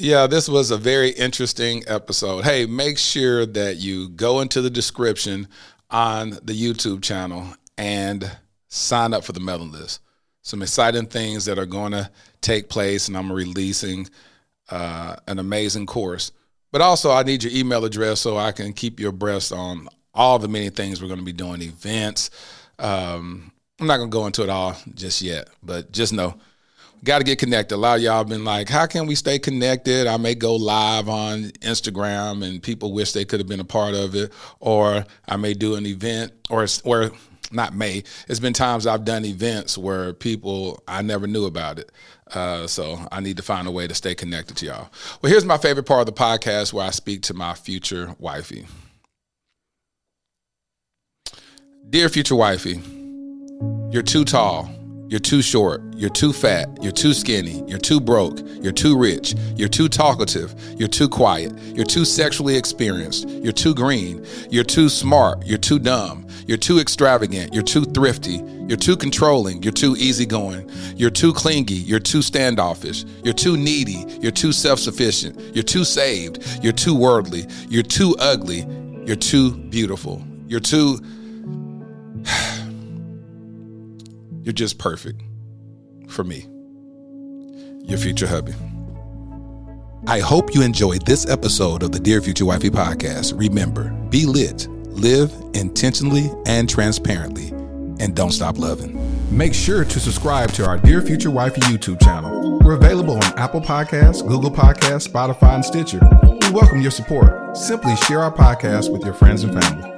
Yeah, this was a very interesting episode. Hey, make sure that you go into the description on the YouTube channel and sign up for the mailing list. Some exciting things that are going to take place, and I'm releasing uh, an amazing course. But also, I need your email address so I can keep you abreast on all the many things we're going to be doing, events. Um, I'm not going to go into it all just yet, but just know got to get connected. A lot of y'all have been like, how can we stay connected? I may go live on Instagram and people wish they could have been a part of it, or I may do an event, or or not may. It's been times I've done events where people I never knew about it. Uh, so I need to find a way to stay connected to y'all. Well, here's my favorite part of the podcast where I speak to my future wifey. Dear future wifey, you're too tall you're too short. You're too fat. You're too skinny. You're too broke. You're too rich. You're too talkative. You're too quiet. You're too sexually experienced. You're too green. You're too smart. You're too dumb. You're too extravagant. You're too thrifty. You're too controlling. You're too easygoing. You're too clingy. You're too standoffish. You're too needy. You're too self sufficient. You're too saved. You're too worldly. You're too ugly. You're too beautiful. You're too. You're just perfect for me, your future hubby. I hope you enjoyed this episode of the Dear Future Wifey podcast. Remember, be lit, live intentionally and transparently, and don't stop loving. Make sure to subscribe to our Dear Future Wifey YouTube channel. We're available on Apple Podcasts, Google Podcasts, Spotify, and Stitcher. We welcome your support. Simply share our podcast with your friends and family.